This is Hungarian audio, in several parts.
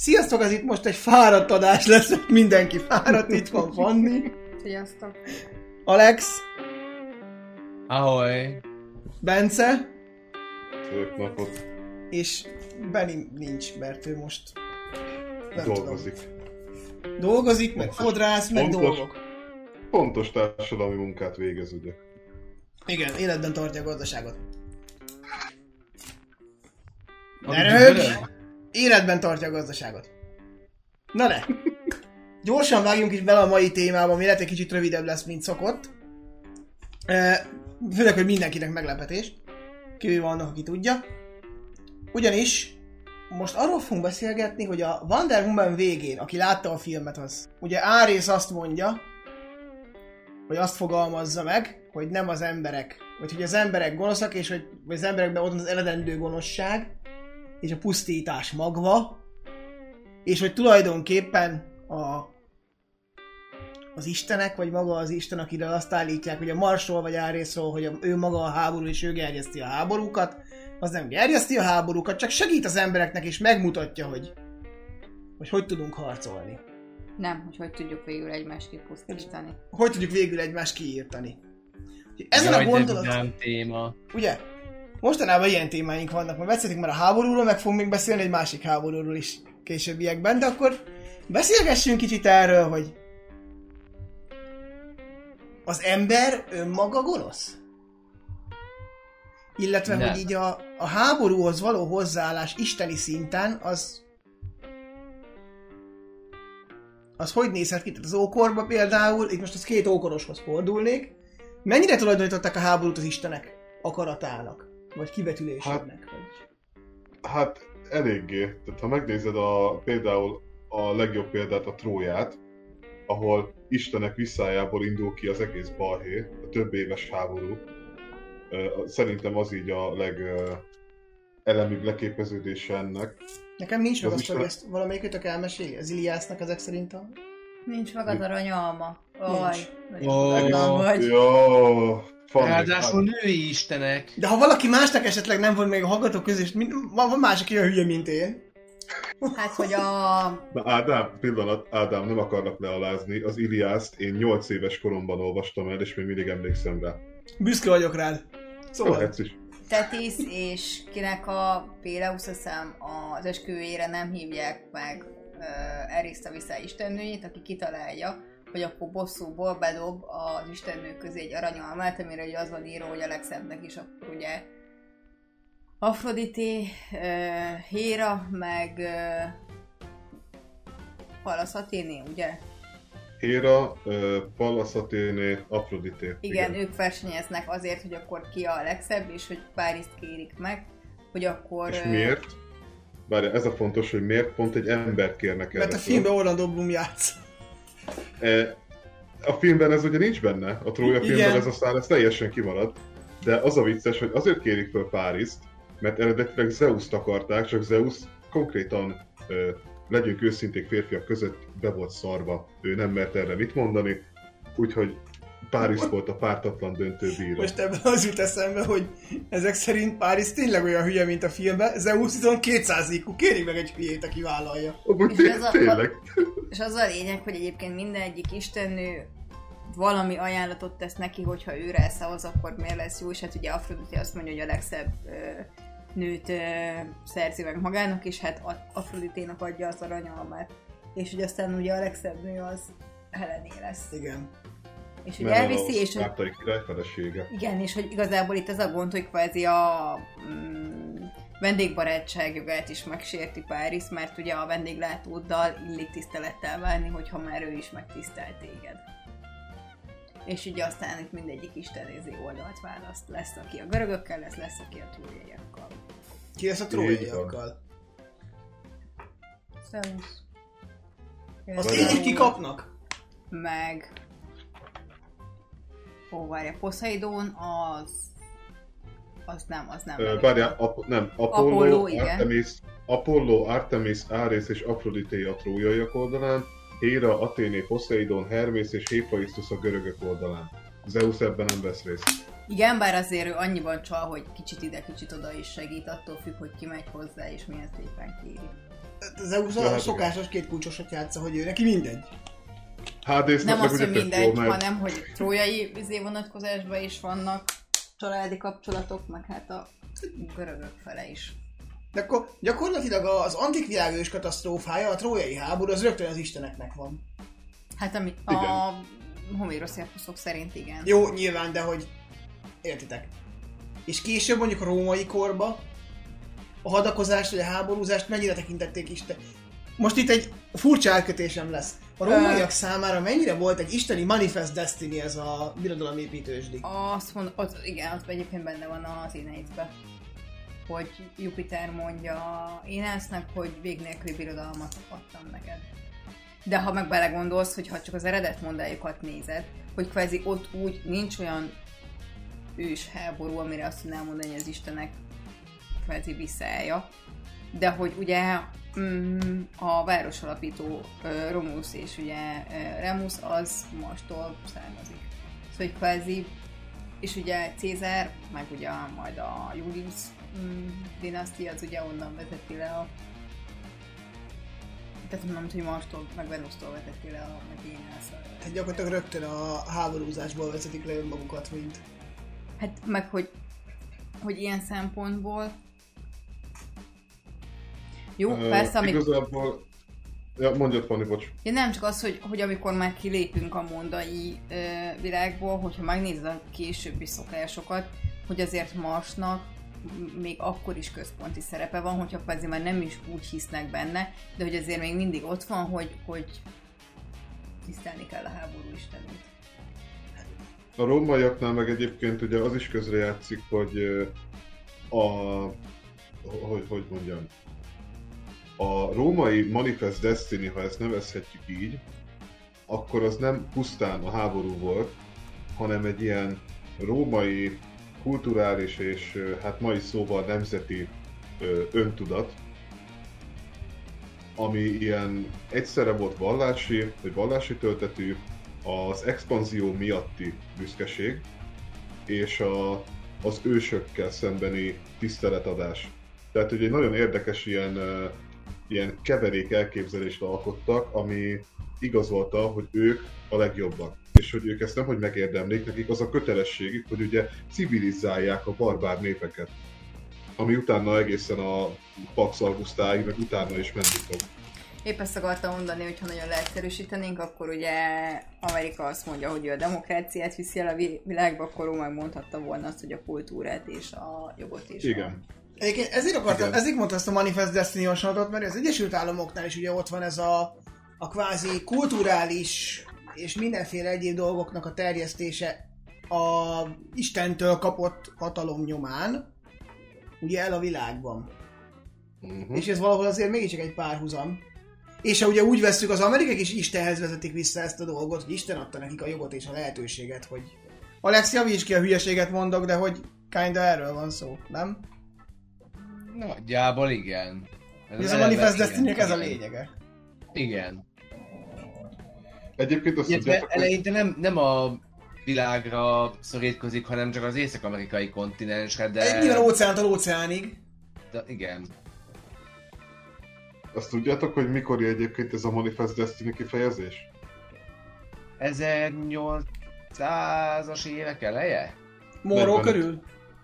Sziasztok, ez itt most egy fáradt adás lesz, mert mindenki fáradt, itt van Fanni, Sziasztok. Alex, Ahoy! Bence, Szép napot. és Benny nincs, mert ő most nem Dolgozik. Tudom, dolgozik, meg fodrász, meg Fontos. dolgok. Fontos társadalmi munkát végez, ugye? Igen, életben tartja a gazdaságot. Ne röhögj! Életben tartja a gazdaságot. Na de! Gyorsan vágjunk is bele a mai témába, ami lehet egy kicsit rövidebb lesz, mint szokott. Főleg, hogy mindenkinek meglepetés. Kivéve annak, aki tudja. Ugyanis most arról fogunk beszélgetni, hogy a Wonder Woman végén, aki látta a filmet, az ugye Árész azt mondja, hogy azt fogalmazza meg, hogy nem az emberek, vagy hogy az emberek gonoszak, és hogy az emberekben ott az eredendő gonoszság, és a pusztítás magva, és hogy tulajdonképpen a, az istenek, vagy maga az isten, akire azt állítják, hogy a Marsról vagy Árészról, hogy a, ő maga a háború, és ő gerjeszti a háborúkat, az nem gerjeszti a háborúkat, csak segít az embereknek, és megmutatja, hogy hogy, hogy tudunk harcolni. Nem, hogy hogy tudjuk végül egymást kipusztítani. Hogy tudjuk végül egymást kiírtani. Ezen Jaj, a gondolat... vidám téma. Ugye? Mostanában ilyen témáink vannak, majd beszéltünk már a háborúról, meg fogunk még beszélni egy másik háborúról is későbbiekben, de akkor beszélgessünk kicsit erről, hogy az ember önmaga gonosz? Illetve, Nem. hogy így a, a háborúhoz való hozzáállás isteni szinten, az az hogy nézhet ki? Tehát az ókorban például, itt most az két ókoroshoz fordulnék, mennyire tulajdonították a háborút az istenek akaratának? Vagy kivetülésének? Vagy... Hát eléggé. Tehát ha megnézed a, például a legjobb példát, a Tróját, ahol Istenek visszájából indul ki az egész balhé, a több éves háború. Szerintem az így a leg elemibb leképeződése ennek. Nekem nincs meg Az hogy Isten- ezt valamelyikőtök elmeséli? Az Iliásznak ezek szerint a... Nincs meg az nagyon Ó, gazdag vagy. Jó, Ráadásul női istenek. De ha valaki másnak esetleg nem volt még a hallgatók mind, van, van más, aki olyan hülye, mint én. Hát, hogy a... Na Ádám, pillanat, Ádám, nem akarlak lealázni. Az Iliászt én 8 éves koromban olvastam el, és még mindig emlékszem rá. Büszke vagyok rád. Szóval, Lehetsz is. Tetis és kinek a Péleusz hiszem az esküvőjére nem hívják meg Eriszt vissza istennőjét, aki kitalálja, hogy akkor bosszúból bedob az istennők közé egy aranyalmát, amire ugye az van írva, hogy a legszebbnek is akkor ugye Afrodité, uh, Héra, meg uh, Pallas Athéné, ugye? Héra, uh, Pallas Athéné, Afrodité. Igen, ők versenyeznek azért, hogy akkor ki a legszebb, és hogy Párizst kérik meg, hogy akkor... És miért? Várja, ez a fontos, hogy miért pont egy embert kérnek erre. mert a filmben Orlando Bloom játsz. E, a filmben ez ugye nincs benne, a Trója Igen. filmben ez a szál, ez teljesen kimarad. De az a vicces, hogy azért kérik föl Párizst, mert eredetileg Zeus-t akarták, csak Zeus konkrétan, ö, legyünk őszinték férfiak között, be volt szarva. Ő nem mert erre mit mondani, úgyhogy Párizs volt a pártatlan döntő bíró. Most ebben az jut eszembe, hogy ezek szerint Párizs tényleg olyan hülye, mint a filmben, Zeus viszont 200 IQ, kérik meg egy hülyét, aki vállalja. Amúgy És ez a- tényleg. És az a lényeg, hogy egyébként minden egyik istennő valami ajánlatot tesz neki, hogyha őre szavaz, akkor miért lesz jó, és hát ugye Afrodite azt mondja, hogy a legszebb ö, nőt ö, szerzi meg magának, és hát Afroditénak adja az aranyalmát. És hogy aztán ugye a legszebb nő az Helené lesz. Igen. És hogy Mert elviszi, és hogy Spártai király felesége. igen, és hogy igazából itt az a gond, hogy kvázi a mm, vendégbarátság jogát is megsérti Párizs, mert ugye a vendéglátóddal illik tisztelettel válni, hogyha már ő is megtisztelt téged. És ugye aztán itt mindegyik istenézi oldalt választ. Lesz, aki a görögökkel lesz, lesz, aki a túljaiakkal. Ki lesz a trójaiakkal? Zeus. Azt így ki kapnak? Meg... Ó, várja, Poseidon az... Az nem, az nem. Ö. Várjál, Ap- nem, Apollo, Apollo, igen. Artemis, Apollo, Artemis, Ares és Afrodité a trójaiak oldalán, Héra, Athéné, Poseidon, Hermész és Héphaistos a görögök oldalán. Zeus ebben nem vesz részt. Igen, bár azért ő annyiban csal, hogy kicsit ide, kicsit oda is segít, attól függ, hogy ki megy hozzá, és milyen szépen kéri. Hát a szokásos két kulcsosat játsza, hogy ő neki mindegy. Hades Nem az, hogy mindegy, jó, mert- hanem hogy trójai izé vonatkozásban is vannak családi kapcsolatok, meg hát a görögök fele is. De akkor gyakorlatilag az antik világős katasztrófája, a trójai háború, az rögtön az isteneknek van. Hát ami Igen. a Homérosz szerint igen. Jó, nyilván, de hogy... Értitek? És később mondjuk a római korba a hadakozást vagy a háborúzást mennyire tekintették Isten? Most itt egy furcsa átkötésem lesz. A rómaiak számára mennyire volt egy isteni manifest destiny ez a birodalomépítősdi? Azt mond, az, igen, ott egyébként benne van az Aeneidbe, hogy Jupiter mondja Énásznak, hogy vég nélküli birodalmat adtam neked. De ha meg belegondolsz, hogy ha csak az eredet mondájukat nézed, hogy kvázi ott úgy nincs olyan ős háború, amire azt tudnám mondani, hogy az Istenek kvázi visszaállja, de hogy ugye a városalapító Romulus és ugye Remus az Marstól származik. Szóval hogy kvázi, és ugye Cézár, meg ugye majd a Julius mm, dinasztia, az ugye onnan vezeti le a tehát nem hogy Marstól, meg Venusztól vezeti le a meg Énász. Tehát gyakorlatilag rögtön a háborúzásból vezetik le önmagukat, mint... Hát meg hogy, hogy ilyen szempontból jó, Ö, persze, amikor, Igazából... Ja, mondjad, Fanni, bocs. Ja, nem csak az, hogy, hogy amikor már kilépünk a mondai ö, világból, hogyha megnézed a későbbi szokásokat, hogy azért Marsnak még akkor is központi szerepe van, hogyha kvázi már nem is úgy hisznek benne, de hogy azért még mindig ott van, hogy, hogy tisztelni kell a háború istenét. A rómaiaknál meg egyébként ugye az is közrejátszik, hogy a... Hogy, hogy mondjam? A római Manifest Destiny, ha ezt nevezhetjük így, akkor az nem pusztán a háború volt, hanem egy ilyen római, kulturális és hát mai szóval nemzeti öntudat, ami ilyen egyszerre volt vallási, vagy vallási töltetű, az expanzió miatti büszkeség, és a, az ősökkel szembeni tiszteletadás. Tehát ugye egy nagyon érdekes ilyen, ilyen keverék elképzelést alkottak, ami igazolta, hogy ők a legjobbak. És hogy ők ezt nem hogy megérdemlik, nekik az a kötelességük, hogy ugye civilizálják a barbár népeket. Ami utána egészen a Pax Augustáig, meg utána is menni fog. Épp ezt akartam mondani, hogy ha nagyon leegyszerűsítenénk, akkor ugye Amerika azt mondja, hogy ő a demokráciát viszi el a vi- világba, akkor ő meg mondhatta volna azt, hogy a kultúrát és a jogot is. Igen. Egyébként ezért akartam, Igen. ezért mondta ezt a Manifest Destiny hasonlatot, mert az Egyesült Államoknál is ugye ott van ez a, a kvázi kulturális és mindenféle egyéb dolgoknak a terjesztése a Istentől kapott hatalom nyomán, ugye el a világban. Uh-huh. És ez valahol azért mégiscsak egy párhuzam. És ha ugye úgy veszük, az amerikák is Istenhez vezetik vissza ezt a dolgot, hogy Isten adta nekik a jogot és a lehetőséget, hogy... Alex, javíts ki a hülyeséget mondok, de hogy kinda erről van szó, nem? Nagyjából igen. Hogy ez a Manifest destiny ez a lényege. Igen. Egyébként azt tudjátok, hogy... eleinte nem, nem a világra szorítkozik, hanem csak az észak-amerikai kontinensre, de... Egy nyilván óceántól óceánig. de igen. Azt tudjátok, hogy mikor egyébként ez a Manifest Destiny kifejezés? 1800-as évek eleje? Moró 45. körül.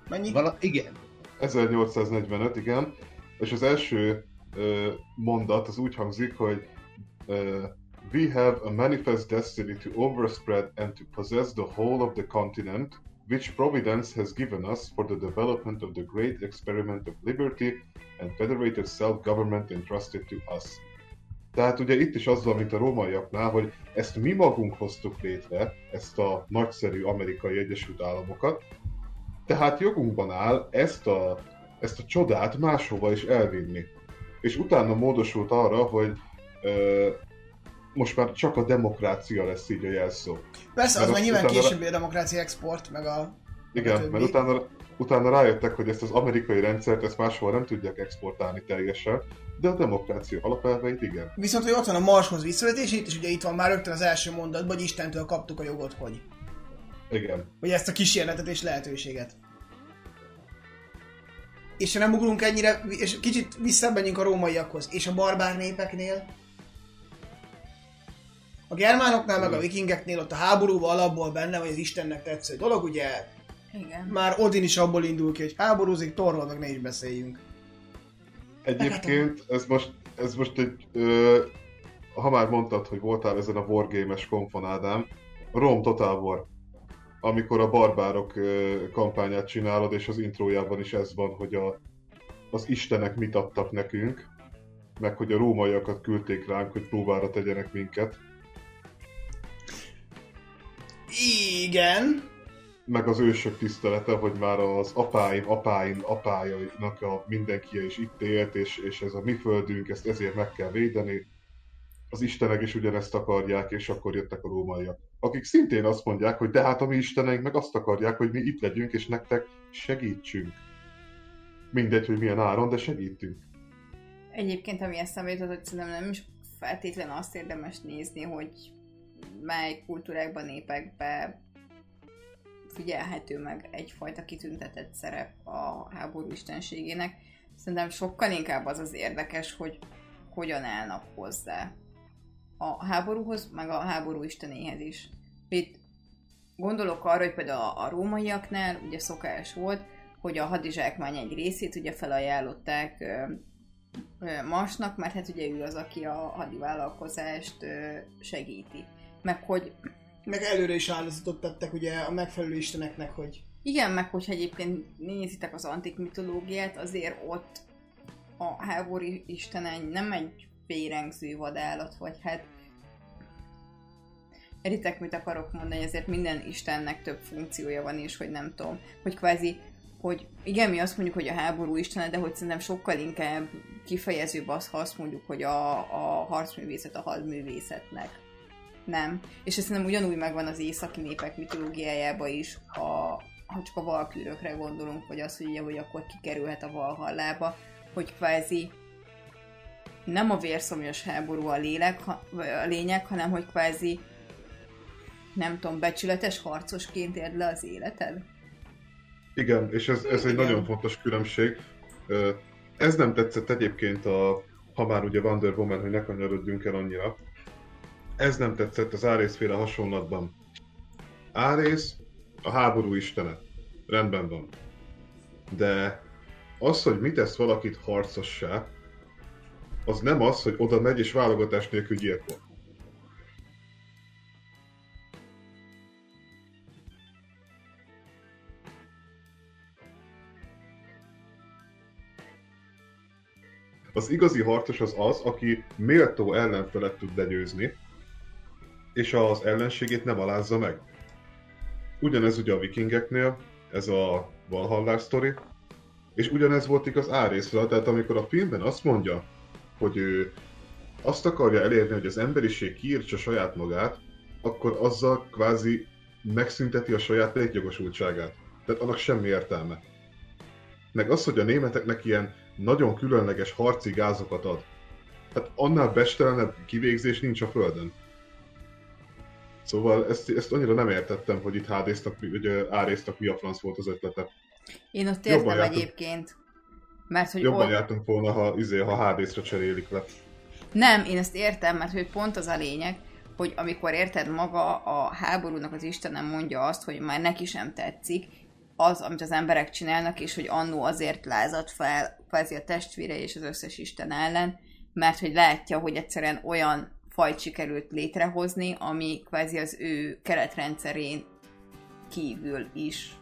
Mennyi? Vala, igen. 1845, igen. És az első ö, mondat az úgy hangzik, hogy We have a manifest destiny to overspread and to possess the whole of the continent, which Providence has given us for the development of the great experiment of liberty and federated self-government entrusted to us. Tehát ugye itt is az van, mint a rómaiaknál, hogy ezt mi magunk hoztuk létre, ezt a nagyszerű amerikai Egyesült Államokat, tehát jogunkban áll ezt a, ezt a csodát máshova is elvinni. És utána módosult arra, hogy ö, most már csak a demokrácia lesz így a jelszó. Persze, az Mert már azt nyilván későbbi a demokrácia export, meg a... Igen, többi. mert utána, utána rájöttek, hogy ezt az amerikai rendszert ezt máshol nem tudják exportálni teljesen, de a demokrácia alapelveit igen. Viszont, hogy ott van a Marshoz visszavetés, is ugye itt van már rögtön az első mondatban, hogy Istentől kaptuk a jogot, hogy. Igen. Hogy ezt a kísérletet és lehetőséget. és ha nem ugrunk ennyire, és kicsit visszamenjünk a rómaiakhoz, és a barbár népeknél, a germánoknál, meg a vikingeknél ott a háborúban alapból benne vagy az Istennek tetsző dolog, ugye Igen. már Odin is abból indul ki, hogy háborúzik, Thorról meg ne is beszéljünk. Egyébként ez most, ez most egy, ö, ha már mondtad, hogy voltál ezen a Wargames konfon, Ádám, Rome Total War, amikor a barbárok kampányát csinálod, és az intrójában is ez van, hogy a, az istenek mit adtak nekünk, meg hogy a rómaiakat küldték ránk, hogy próbára tegyenek minket, Igen, meg az ősök tisztelete, hogy már az apáim, apáim, apájainak a mindenki is itt élt, és, és ez a mi földünk, ezt ezért meg kell védeni. Az istenek is ugyanezt akarják, és akkor jöttek a rómaiak. Akik szintén azt mondják, hogy de hát a mi isteneink meg azt akarják, hogy mi itt legyünk, és nektek segítsünk. Mindegy, hogy milyen áron, de segítünk. Egyébként, ami eszembe jutott, hogy szerintem nem is feltétlenül azt érdemes nézni, hogy mely kultúrákban, népekben figyelhető meg egyfajta kitüntetett szerep a háború istenségének. Szerintem sokkal inkább az az érdekes, hogy hogyan állnak hozzá a háborúhoz, meg a háború istenéhez is. Itt gondolok arra, hogy például a, a rómaiaknál ugye szokás volt, hogy a hadizsákmány egy részét ugye felajánlották ö, ö, Marsnak, mert hát ugye ő az, aki a hadivállalkozást ö, segíti. Meg hogy meg előre is áldozatot tettek ugye a megfelelő isteneknek, hogy igen, meg hogyha egyébként nézitek az antik mitológiát, azért ott a háború istene nem egy férengző vadállat, vagy hát Eritek, mit akarok mondani, ezért minden istennek több funkciója van, és hogy nem tudom, hogy kvázi, hogy igen, mi azt mondjuk, hogy a háború istene, de hogy szerintem sokkal inkább kifejezőbb az, ha azt mondjuk, hogy a, a harcművészet a hadművészetnek. Nem. És ez szerintem ugyanúgy megvan az északi népek mitológiájában is, a, ha csak a valkűrökre gondolunk, vagy az, hogy, ugye, hogy akkor kikerülhet a valhallába, hogy kvázi nem a vérszomjas háború a, lélek, a lényeg, hanem hogy kvázi nem tudom, becsületes harcosként érd le az életed? Igen, és ez, ez egy Igen. nagyon fontos különbség. Ez nem tetszett egyébként a, ha már ugye Wonder Woman, hogy ne kanyarodjunk el annyira, ez nem tetszett az Árészféle hasonlatban. Árész a háború istene. Rendben van. De az, hogy mit tesz valakit harcossá, az nem az, hogy oda megy és válogatás nélkül gyilkol. Az igazi harcos az az, aki méltó ellenfelet tud legyőzni, és az ellenségét nem alázza meg. Ugyanez ugye a vikingeknél, ez a Valhalla sztori, és ugyanez volt igaz Árészről, tehát amikor a filmben azt mondja, hogy ő azt akarja elérni, hogy az emberiség kiírtsa saját magát, akkor azzal kvázi megszünteti a saját létjogosultságát. Tehát annak semmi értelme. Meg az, hogy a németeknek ilyen nagyon különleges harci gázokat ad. Hát annál bestelenebb kivégzés nincs a Földön. Szóval ezt, ezt annyira nem értettem, hogy itt hádéztak, hogy ö, áréztak, mi a franc volt az ötlete. Én ott Jobban értem egyébként. Mert hogy Jobban ott... jártunk volna, ha, izé, ha hádészre cserélik le. Nem, én ezt értem, mert hogy pont az a lényeg, hogy amikor érted maga a háborúnak az Istenem mondja azt, hogy már neki sem tetszik, az, amit az emberek csinálnak, és hogy annó azért lázadt fel kvázi a testvére és az összes Isten ellen, mert hogy látja, hogy egyszerűen olyan fajt sikerült létrehozni, ami kvázi az ő keretrendszerén kívül is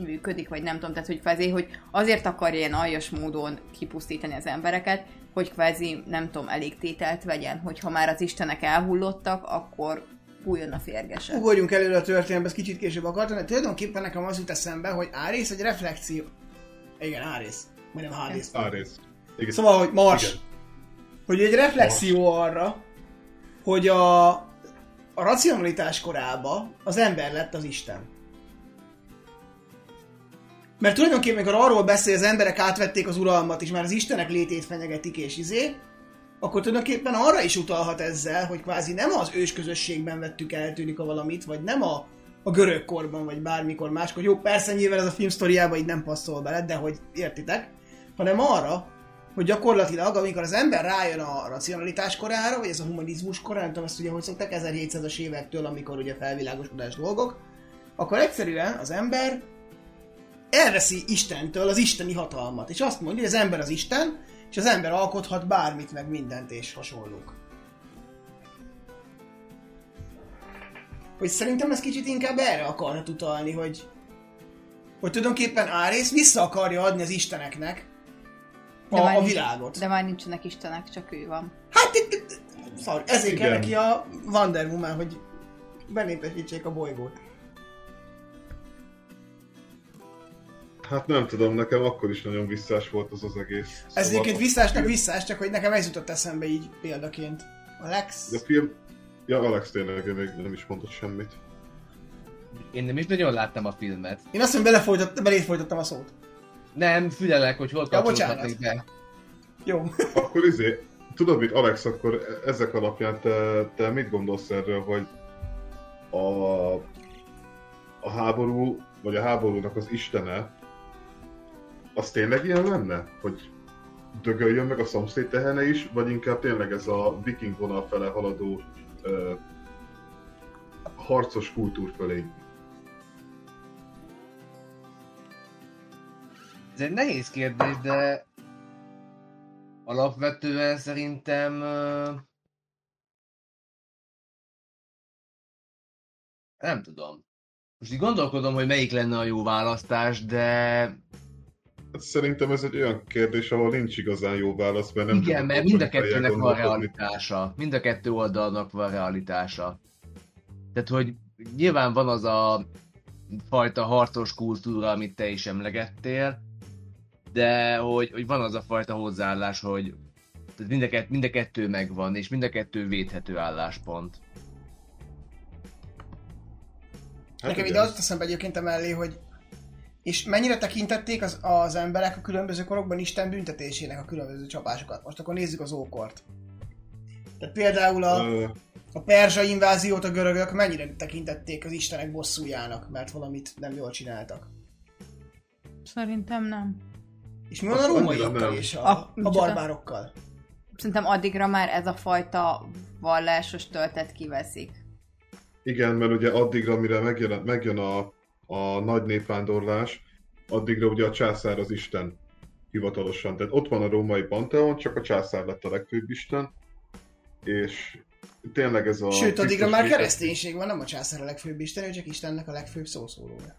működik, vagy nem tudom, tehát hogy kvázi, hogy azért akarja ilyen aljas módon kipusztítani az embereket, hogy kvázi, nem tudom, elég tételt vegyen, hogyha már az istenek elhullottak, akkor fújjon a férgese. ugorjunk előre a történetbe, ezt kicsit később akartam, de tulajdonképpen nekem az jut eszembe, hogy Árész egy reflexió. Igen, Árész. Majdnem Hádész. Árész. Igen. Szóval, hogy Mars. Igen. Hogy egy reflexió arra, hogy a, a racionalitás korába az ember lett az Isten. Mert tulajdonképpen, amikor arról beszél, az emberek átvették az uralmat, és már az Istenek létét fenyegetik, és izé, akkor tulajdonképpen arra is utalhat ezzel, hogy kvázi nem az ős közösségben vettük el tűnik a valamit, vagy nem a a görög korban, vagy bármikor máskor. Jó, persze nyilván ez a film sztoriába így nem passzol bele, de hogy értitek, hanem arra, hogy gyakorlatilag, amikor az ember rájön a racionalitás korára, vagy ez a humanizmus korára, nem tudom ezt ugye hogy szokták, 1700-as évektől, amikor ugye felvilágosodás dolgok, akkor egyszerűen az ember elveszi Istentől az isteni hatalmat, és azt mondja, hogy az ember az Isten, és az ember alkothat bármit, meg mindent és hasonlók. Hogy szerintem ez kicsit inkább erre akarhat utalni, hogy hogy tulajdonképpen Árész vissza akarja adni az isteneknek a, már a nincs- világot. De már nincsenek istenek, csak ő van. Hát itt, itt, szar, ezért kell neki a Wonder Woman, hogy benépesítsék a bolygót. Hát nem tudom, nekem akkor is nagyon visszás volt az az egész. Ez egyébként visszásnak visszás, csak hogy nekem ez jutott eszembe így példaként. A Lex... De a film... Ja, Alex tényleg még nem is mondott semmit. Én nem is nagyon láttam a filmet. Én azt mondom, belefolytott, belét folytottam a szót. Nem, figyelek, hogy hol Ja, kapcsolódhatnék be. Jó. Akkor izé, tudod mit, Alex, akkor ezek alapján te, te mit gondolsz erről, hogy a, a háború, vagy a háborúnak az istene, az tényleg ilyen lenne? Hogy dögöljön meg a szomszéd tehene is, vagy inkább tényleg ez a viking vonal fele haladó ö, harcos kultúr fölé? Ez egy nehéz kérdés, de alapvetően szerintem ö, nem tudom. Most így gondolkodom, hogy melyik lenne a jó választás, de szerintem ez egy olyan kérdés, ahol nincs igazán jó válasz, mert nem igen, tudok mert mind a kettőnek van realitása. Mind a kettő oldalnak van realitása. Tehát, hogy nyilván van az a fajta harcos kultúra, amit te is emlegettél, de hogy, hogy van az a fajta hozzáállás, hogy tehát mind, a kett, mind a kettő megvan, és mind a kettő védhető álláspont. Hát Nekem igen. ide azt teszem egyébként emellé, hogy és mennyire tekintették az, az emberek a különböző korokban Isten büntetésének a különböző csapásokat? Most akkor nézzük az ókort. Tehát például a, a perzsa inváziót a görögök mennyire tekintették az istenek bosszújának, mert valamit nem jól csináltak. Szerintem nem. És mi van a rómaiakkal és A- a, barbárokkal? Szerintem addigra már ez a fajta vallásos töltet kiveszik. Igen, mert ugye addigra, mire megjön, megjön a, a nagy népvándorlás, addigra ugye a császár az Isten hivatalosan. Tehát ott van a római panteon, csak a császár lett a legfőbb Isten, és tényleg ez a... Sőt, addigra már kereszténység van, nem a császár a legfőbb isten, ő csak Istennek a legfőbb szószólója.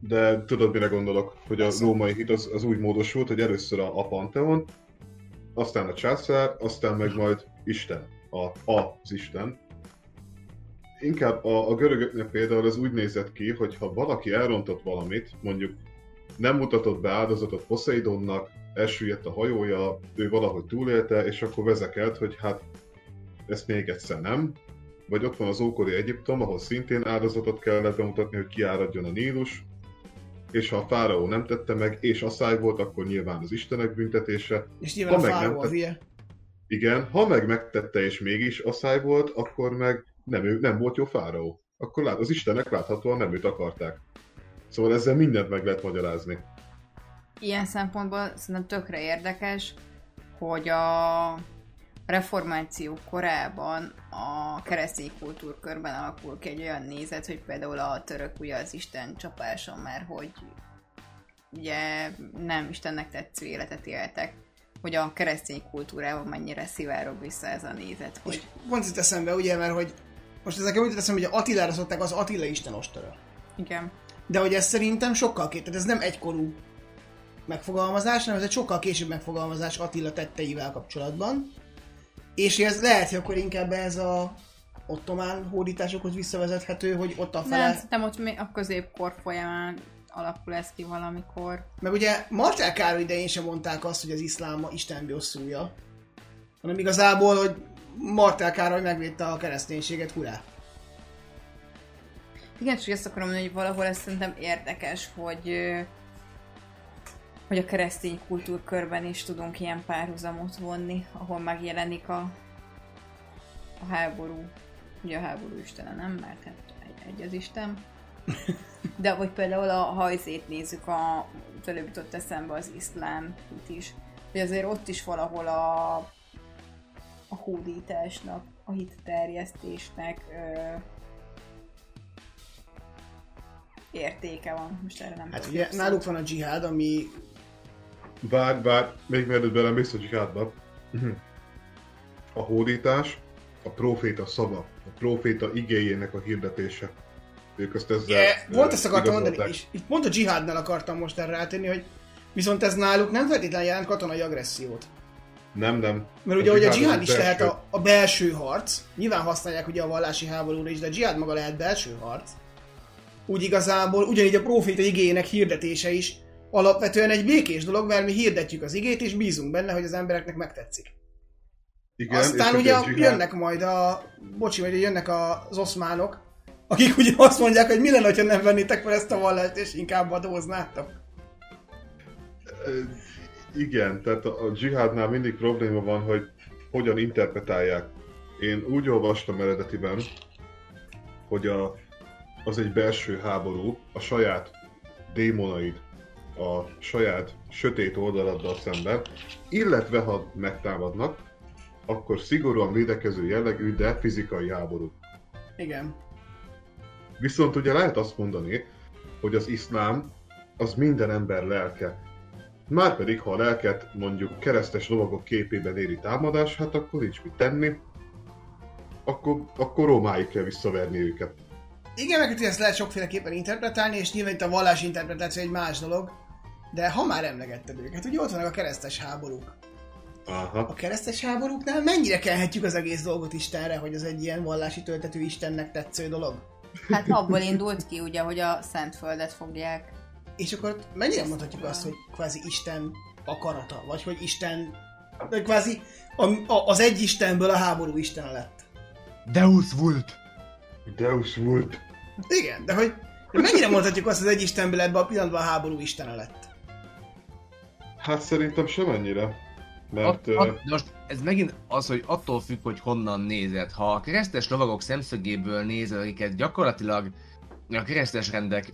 De tudod, mire gondolok? Hogy a Persze. római hit az, az úgy módosult, hogy először a, a panteon, aztán a császár, aztán meg majd Isten, a, a az Isten. Inkább a, a görögöknek például ez úgy nézett ki, hogy ha valaki elrontott valamit, mondjuk nem mutatott be áldozatot Poseidonnak, elsüllyedt a hajója, ő valahogy túlélte, és akkor vezekelt, hogy hát ezt még egyszer nem. Vagy ott van az ókori Egyiptom, ahol szintén áldozatot kellett bemutatni, hogy kiáradjon a Nílus, és ha a fáraó nem tette meg, és asszály volt, akkor nyilván az istenek büntetése. És nyilván a Ha meg nem fáraó a tett- hülye. Igen, ha meg megtette és mégis asszály volt, akkor meg nem, ő, nem volt jó fáraó. Akkor lát, az istenek láthatóan nem őt akarták. Szóval ezzel mindent meg lehet magyarázni. Ilyen szempontból szerintem tökre érdekes, hogy a reformáció korában a keresztény kultúrkörben alakul ki egy olyan nézet, hogy például a török ugye az Isten csapáson, mert hogy ugye nem Istennek tetsző életet éltek, hogy a keresztény kultúrában mennyire szivárog vissza ez a nézet, És hogy pont itt eszembe, ugye, mert hogy most ezek úgy eszembe, hogy Attilára szokták az Attila Isten ostora. igen. De hogy ez szerintem sokkal két, tehát ez nem egykorú megfogalmazás, hanem ez egy sokkal később megfogalmazás Attila tetteivel kapcsolatban. És ez lehet, hogy akkor inkább ez a ottomán hódításokhoz visszavezethető, hogy ott a Nem, fele... szerintem ott még a középkor folyamán alakul ez ki valamikor. Meg ugye Martel Károly idején sem mondták azt, hogy az iszlám a Isten bosszúja, hanem igazából, hogy Martel Károly megvédte a kereszténységet, hurrá! Igen, csak ezt akarom mondani, hogy valahol ez szerintem érdekes, hogy hogy a keresztény kultúrkörben is tudunk ilyen párhuzamot vonni, ahol megjelenik a, a háború, ugye a háború istene, nem? Mert hát egy az Isten. De vagy például a hajzét nézzük, a, előbb jutott eszembe az iszlám is, hogy azért ott is valahol a, a hódításnak, a hitterjesztésnek ö, értéke van. Most erre nem Hát ugye náluk van a dzsihád, ami Várj, várj, még mielőtt belemész a dzsihádba. A hódítás, a proféta szava, a proféta igéjének a hirdetése. Ők azt ezzel Yeah, pont ezt akartam mondani, és itt pont a dzsihádnál akartam most erre rátenni, hogy viszont ez náluk nem feltétlenül jelent katonai agressziót. Nem, nem. Mert ugye, hogy a dzsihád is lehet a, a belső harc, nyilván használják ugye a vallási háborúra is, de a dzsihád maga lehet belső harc. Úgy igazából, ugyanígy a proféta igének hirdetése is alapvetően egy békés dolog, mert mi hirdetjük az igét, és bízunk benne, hogy az embereknek megtetszik. Igen, Aztán ugye a dzsihád- jönnek majd a, bocsi, vagy jönnek az oszmánok, akik ugye azt mondják, hogy mi lenne, ha nem vennétek fel ezt a vallást, és inkább adóznátok. Igen, tehát a a dzsihádnál mindig probléma van, hogy hogyan interpretálják. Én úgy olvastam eredetiben, hogy a, az egy belső háború, a saját démonaid, a saját sötét oldaladdal szemben, illetve ha megtámadnak, akkor szigorúan védekező jellegű, de fizikai háború. Igen. Viszont ugye lehet azt mondani, hogy az iszlám az minden ember lelke. Márpedig, ha a lelket mondjuk keresztes lovagok képében éri támadás, hát akkor nincs mit tenni. Akkor, akkor Rómáig kell visszaverni őket. Igen, meg hogy ezt lehet sokféleképpen interpretálni, és nyilván itt a vallási interpretáció egy más dolog, de ha már emlegetted őket, ugye ott vannak a keresztes háborúk. Aha. A keresztes háborúknál mennyire kelhetjük az egész dolgot Istenre, hogy az egy ilyen vallási töltető Istennek tetsző dolog? Hát abból indult ki ugye, hogy a Szentföldet fogják. És akkor mennyire mondhatjuk azt, hogy kvázi Isten akarata, vagy hogy Isten, vagy kvázi a, a, az egy Istenből a háború Isten lett. Deus vult! Deus volt. Igen, de hogy de mennyire mondhatjuk azt, hogy az egy Istenből ebben a pillanatban a háború Istene lett? Hát szerintem semennyire. Mert At, at, de most ez megint az, hogy attól függ, hogy honnan nézed. Ha a keresztes lovagok szemszögéből nézed, akiket gyakorlatilag a keresztes rendek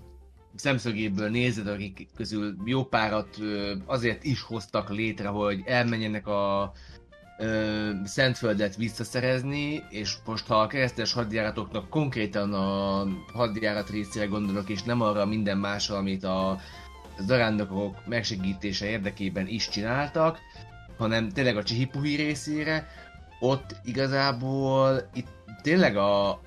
szemszögéből nézed, akik közül jó párat azért is hoztak létre, hogy elmenjenek a ö, Szentföldet visszaszerezni, és most ha a keresztes hadjáratoknak konkrétan a hadjárat részére gondolok, és nem arra minden másra, amit a zarándokok megsegítése érdekében is csináltak, hanem tényleg a csihipuhi részére, ott igazából itt tényleg a,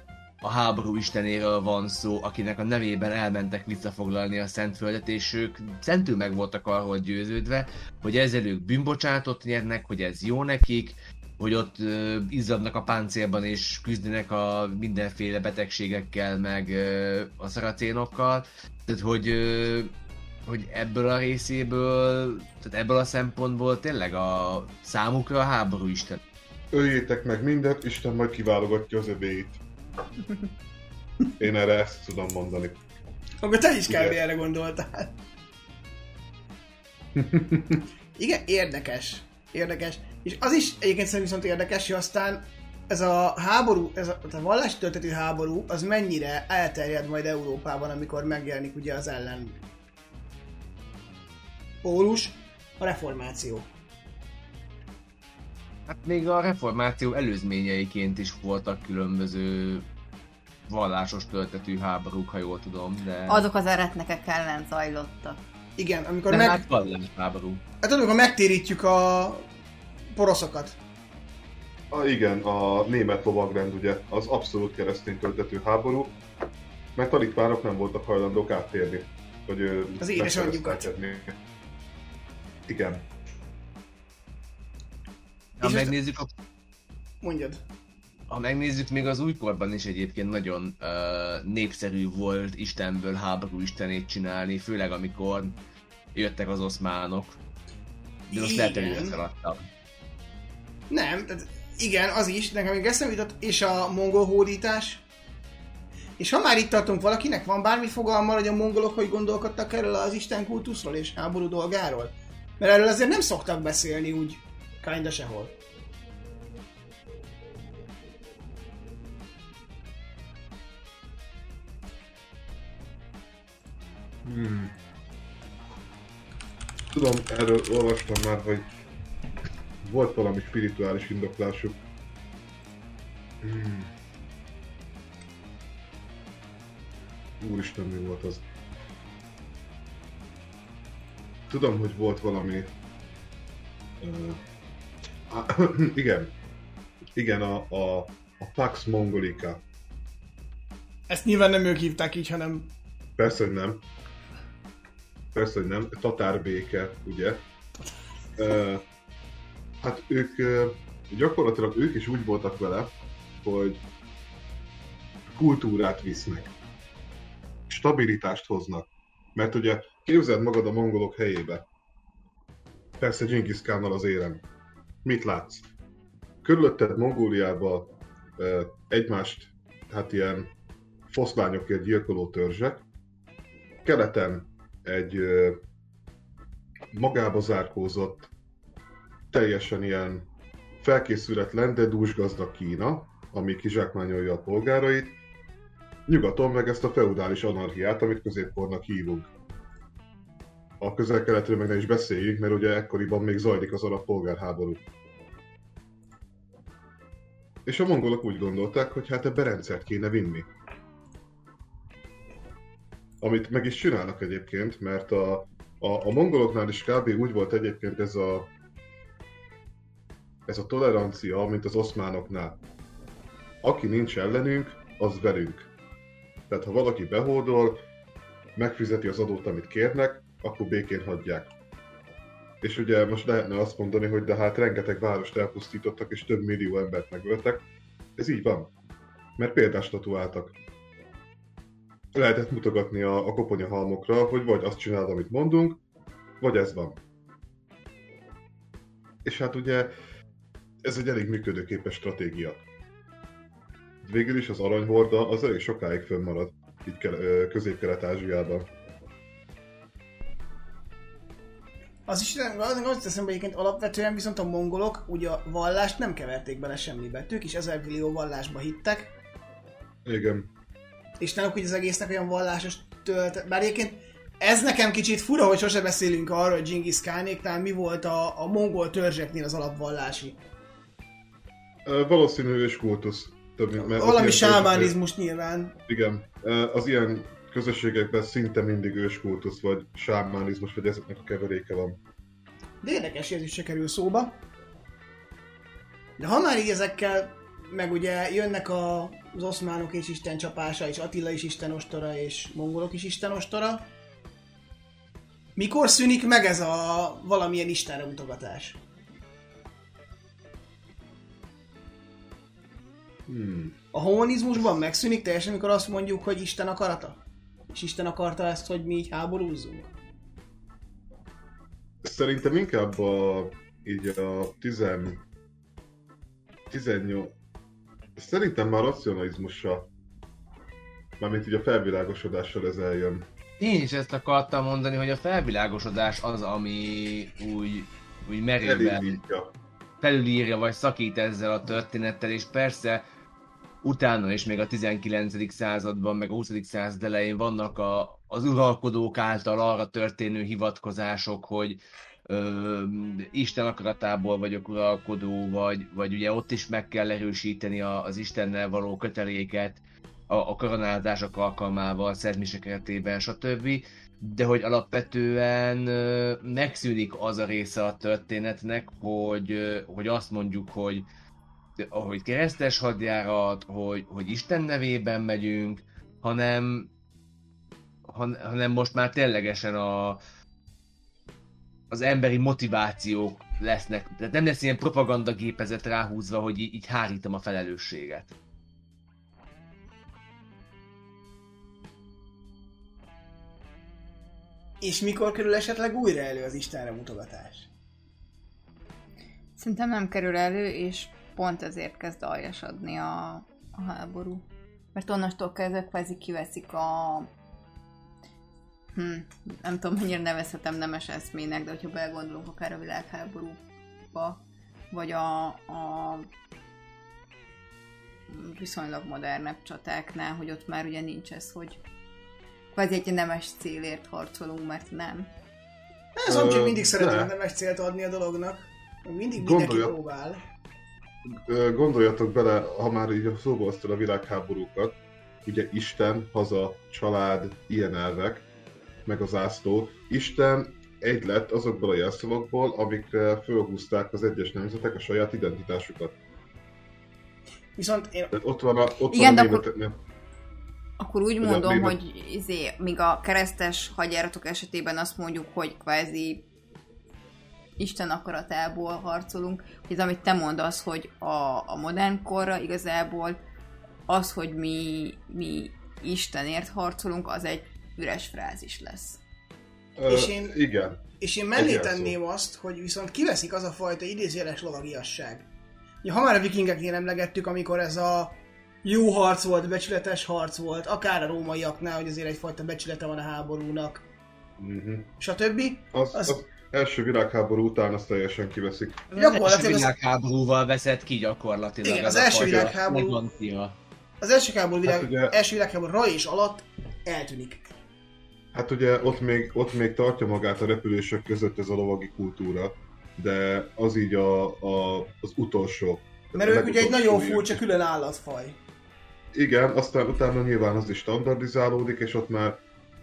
a háború istenéről van szó, akinek a nevében elmentek visszafoglalni a Szentföldet, és ők szentül meg voltak arról győződve, hogy ezzel ők bűnbocsánatot nyernek, hogy ez jó nekik, hogy ott ö, izzadnak a páncélban és küzdenek a mindenféle betegségekkel, meg ö, a szaracénokkal. Tehát, hogy ö, hogy ebből a részéből, tehát ebből a szempontból tényleg a számukra a háború isten. öljétek meg mindet, Isten majd kiválogatja az övéit. Én erre ezt tudom mondani. Akkor te is kb. Erre gondoltál. Igen, érdekes. Érdekes. És az is egyébként szerintem viszont érdekes, hogy aztán ez a háború, ez a, a vallási töltető háború, az mennyire elterjed majd Európában, amikor megjelenik ugye az ellen pólus, a reformáció. Hát még a reformáció előzményeiként is voltak különböző vallásos töltetű háborúk, ha jól tudom, de... Azok az eretnekek ellen zajlottak. Igen, amikor de meg... hát vallás háború. Hát amikor megtérítjük a poroszokat. Ah, igen, a német lovagrend ugye az abszolút keresztény töltető háború, mert a litvánok nem voltak hajlandók áttérni, hogy Az édesanyjukat. Igen. Ha És megnézzük, a, Mondjad. ha megnézzük, még az újkorban is egyébként nagyon uh, népszerű volt Istenből háború istenét csinálni, főleg amikor jöttek az oszmánok. De most lehet, hogy leszaladtam. Nem, tehát igen, az is, nekem még eszembe jutott, és a mongol hódítás. És ha már itt tartunk, valakinek van bármi fogalma, hogy a mongolok hogy gondolkodtak erről az Isten kultuszról és háború dolgáról? Mert erről azért nem szoktak beszélni úgy, kinda sehol. Hmm. Tudom, erről olvastam már, hogy volt valami spirituális indoklásuk. Hmm. Úristen, mi volt az? Tudom, hogy volt valami... Uh, igen. Igen, a, a, a Pax Mongolica. Ezt nyilván nem ők hívták így, hanem Persze, hogy nem. Persze, hogy nem. Tatárbéke, ugye? Uh, hát ők gyakorlatilag ők is úgy voltak vele, hogy kultúrát visznek. Stabilitást hoznak. Mert ugye képzeld magad a mongolok helyébe. Persze Genghis Khánnal az élen. Mit látsz? Körülötted Mongóliában uh, egymást, hát ilyen foszlányokért gyilkoló törzsek, keleten egy magába zárkózott, teljesen ilyen felkészületlen, de dúsgazdag Kína, ami kizsákmányolja a polgárait, nyugaton meg ezt a feudális anarchiát, amit középkornak hívunk. A közel-keletről meg ne is beszéljünk, mert ugye ekkoriban még zajlik az arab polgárháború. És a mongolok úgy gondolták, hogy hát ebbe rendszert kéne vinni. Amit meg is csinálnak egyébként, mert a, a, a mongoloknál is kb. úgy volt egyébként ez a ez a tolerancia, mint az oszmánoknál. Aki nincs ellenünk, az velünk. Tehát ha valaki behódol, megfizeti az adót, amit kérnek, akkor békén hagyják. És ugye most lehetne azt mondani, hogy de hát rengeteg várost elpusztítottak, és több millió embert megöltek. Ez így van. Mert példást statuáltak. Lehetett mutogatni a, a koponyahalmokra, hogy vagy azt csinálod, amit mondunk, vagy ez van. És hát ugye ez egy elég működőképes stratégia. Végül is az aranyhorda az elég sokáig fönnmarad ö, közép-kelet-ázsiában. Az is az, azt teszem, hogy egyébként alapvetően viszont a mongolok ugye a vallást nem keverték bele semmibe. Ők is ezer millió vallásba hittek, Igen. és náluk ugye az egésznek olyan vallásos tölt... Bár egyébként ez nekem kicsit fura, hogy sose beszélünk arról, hogy Genghis Khánéknál mi volt a, a mongol törzseknél az alapvallási. Ö, Valószínű ős kultusz. Több, mint- mert Valami sámánizmus nyilván. Igen. Ö, Az ilyen közösségekben szinte mindig ős kultusz, vagy sámánizmus, vagy ezeknek a keveréke van. De érdekes, ez is se kerül szóba. De ha már így ezekkel, meg ugye jönnek a, az oszmánok és Isten csapása, és Attila is Isten ostora, és mongolok is Isten ostora, mikor szűnik meg ez a valamilyen Istenre mutogatás? Hmm. A humanizmusban megszűnik teljesen, amikor azt mondjuk, hogy Isten akarata? És Isten akarta ezt, hogy mi így háborúzzunk? Szerintem inkább a, így a 10, 18, szerintem már racionalizmussal, mármint így a felvilágosodással ez eljön. Én is ezt akartam mondani, hogy a felvilágosodás az, ami úgy, úgy merőben felülírja vagy szakít ezzel a történettel, és persze utána is még a 19. században, meg a 20. század elején vannak a, az uralkodók által arra történő hivatkozások, hogy ö, Isten akaratából vagyok uralkodó, vagy, vagy ugye ott is meg kell erősíteni a, az Istennel való köteléket, a, a koronázások alkalmával, szentmise keretében, stb. De hogy alapvetően ö, megszűnik az a része a történetnek, hogy, ö, hogy azt mondjuk, hogy hogy keresztes hadjárat, hogy, hogy Isten nevében megyünk, hanem, han, hanem most már ténylegesen a, az emberi motivációk lesznek. Tehát nem lesz ilyen propagandagépezet ráhúzva, hogy így, így hárítom a felelősséget. És mikor kerül esetleg újra elő az Istenre mutogatás? Szerintem nem kerül elő, és pont ezért kezd aljasadni a, a háború. Mert onnastól kezdve kvázi kiveszik a... Hm, nem tudom, mennyire nevezhetem nemes eszmének, de hogyha belegondolunk akár a világháborúba, vagy a, a viszonylag modernebb csatáknál, hogy ott már ugye nincs ez, hogy Vagy egy nemes célért harcolunk, mert nem. Ez amúgy Ö, mindig szeretnék de. nemes célt adni a dolognak. Mindig mindenki Gondolja- próbál. Gondoljatok bele, ha már így szóba hoztad a világháborúkat, ugye Isten, haza, család, ilyen elvek, meg az ászló. Isten egy lett azokból a jelszavakból, amikre fölhúzták az egyes nemzetek a saját identitásukat. Viszont én Tehát ott van a, ott Igen, van a de akkor- német, Akkor úgy mondom, német- hogy izé, míg a keresztes hadjáratok esetében azt mondjuk, hogy kvázi Isten akaratából harcolunk, hogy ez amit te mondasz, hogy a, a modern korra igazából az, hogy mi, mi Istenért harcolunk, az egy üres frázis lesz. Ö, És én- Igen. És én mellé tenném azt, hogy viszont kiveszik az a fajta idézőjeles lovagiasság. Ja, ha már a vikingeknél emlegettük, amikor ez a jó harc volt, becsületes harc volt, akár a rómaiaknál, hogy azért egyfajta becsülete van a háborúnak, Uh-huh. stb. Az, Az- az első világháború után azt teljesen kiveszik. Az Gyakorlatilag első az- világháborúval veszett ki gyakorlatilag. Igen, az a első világháború-. Az első háború, világ, Hát ugye- első világháború és alatt eltűnik. Hát ugye ott még, ott még tartja magát a repülések között ez a lovagi kultúra, de az így a, a, az utolsó. Mert ők ugye egy nagyon furcsa külön állatfaj. Igen, aztán utána nyilván az is standardizálódik, és ott már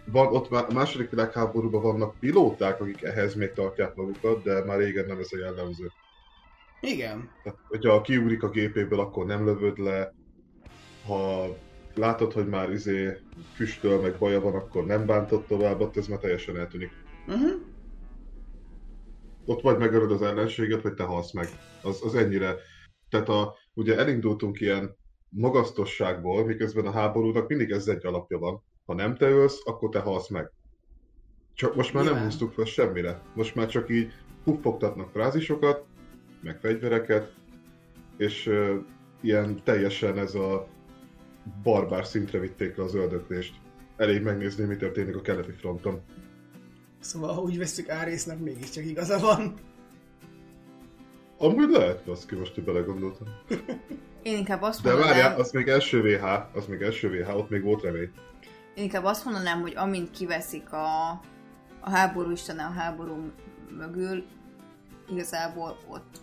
van, ott már a második világháborúban vannak pilóták, akik ehhez még tartják magukat, de már régen nem ez a jellemző. Igen. Tehát, hogyha kiugrik a gépéből, akkor nem lövöd le. Ha látod, hogy már izé füstöl, meg baja van, akkor nem bántott tovább, ott ez már teljesen eltűnik. Uh-huh. ott vagy megölöd az ellenséget, vagy te halsz meg. Az, az ennyire. Tehát a, ugye elindultunk ilyen magasztosságból, miközben a háborúnak mindig ez egy alapja van. Ha nem te ölsz, akkor te halsz meg. Csak most már nem Nyilván. húztuk fel semmire. Most már csak így puffogtatnak frázisokat, meg fegyvereket, és uh, ilyen teljesen ez a barbár szintre vitték le az öldöklést. Elég megnézni, mi történik a keleti fronton. Szóval, ha úgy veszük Árésznek, mégiscsak igaza van. Amúgy lehet, baszki, most hogy belegondoltam. Én inkább azt De mondanám, várjál, az még első VH, az még első VH, ott még volt remény. Én inkább azt mondanám, hogy amint kiveszik a, a háború istene a háború mögül, igazából ott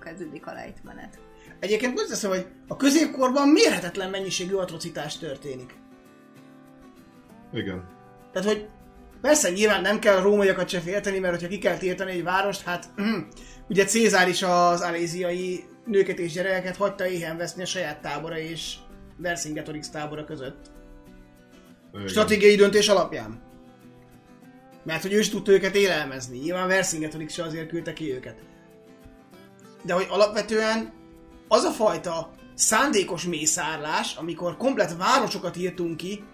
kezdődik a lejtmenet. Egyébként most teszem, hogy a középkorban mérhetetlen mennyiségű atrocitás történik. Igen. Tehát, hogy persze nyilván nem kell a rómaiakat se félteni, mert hogyha ki kell tiltani egy várost, hát ugye Cézár is az aléziai nőket és gyerekeket hagyta éhen veszni a saját tábora és Vercingetorix tábora között. Igen. Stratégiai döntés alapján. Mert hogy ő is tudta őket élelmezni. Nyilván Vercingetorix se azért küldte ki őket. De hogy alapvetően az a fajta szándékos mészárlás, amikor komplet városokat írtunk ki,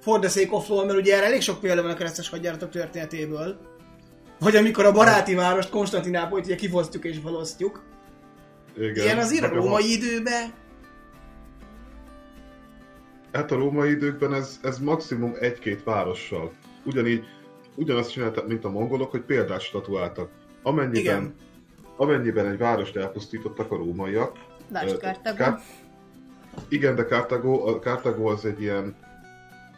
for the sake of law, mert ugye erre elég sok példa van a keresztes hadjáratok történetéből, vagy amikor a baráti várost, Konstantinápolyt ugye kifosztjuk és felosztjuk. Igen. Ilyen azért a római időben Hát a római időkben ez, ez maximum egy-két várossal. Ugyanígy, ugyanazt csináltak, mint a mongolok, hogy példát statuáltak. Amennyiben, Igen. amennyiben egy várost elpusztítottak a rómaiak, Lásd Ö, Kartágon. Kár- Igen, de Cartago, a Cartago az egy ilyen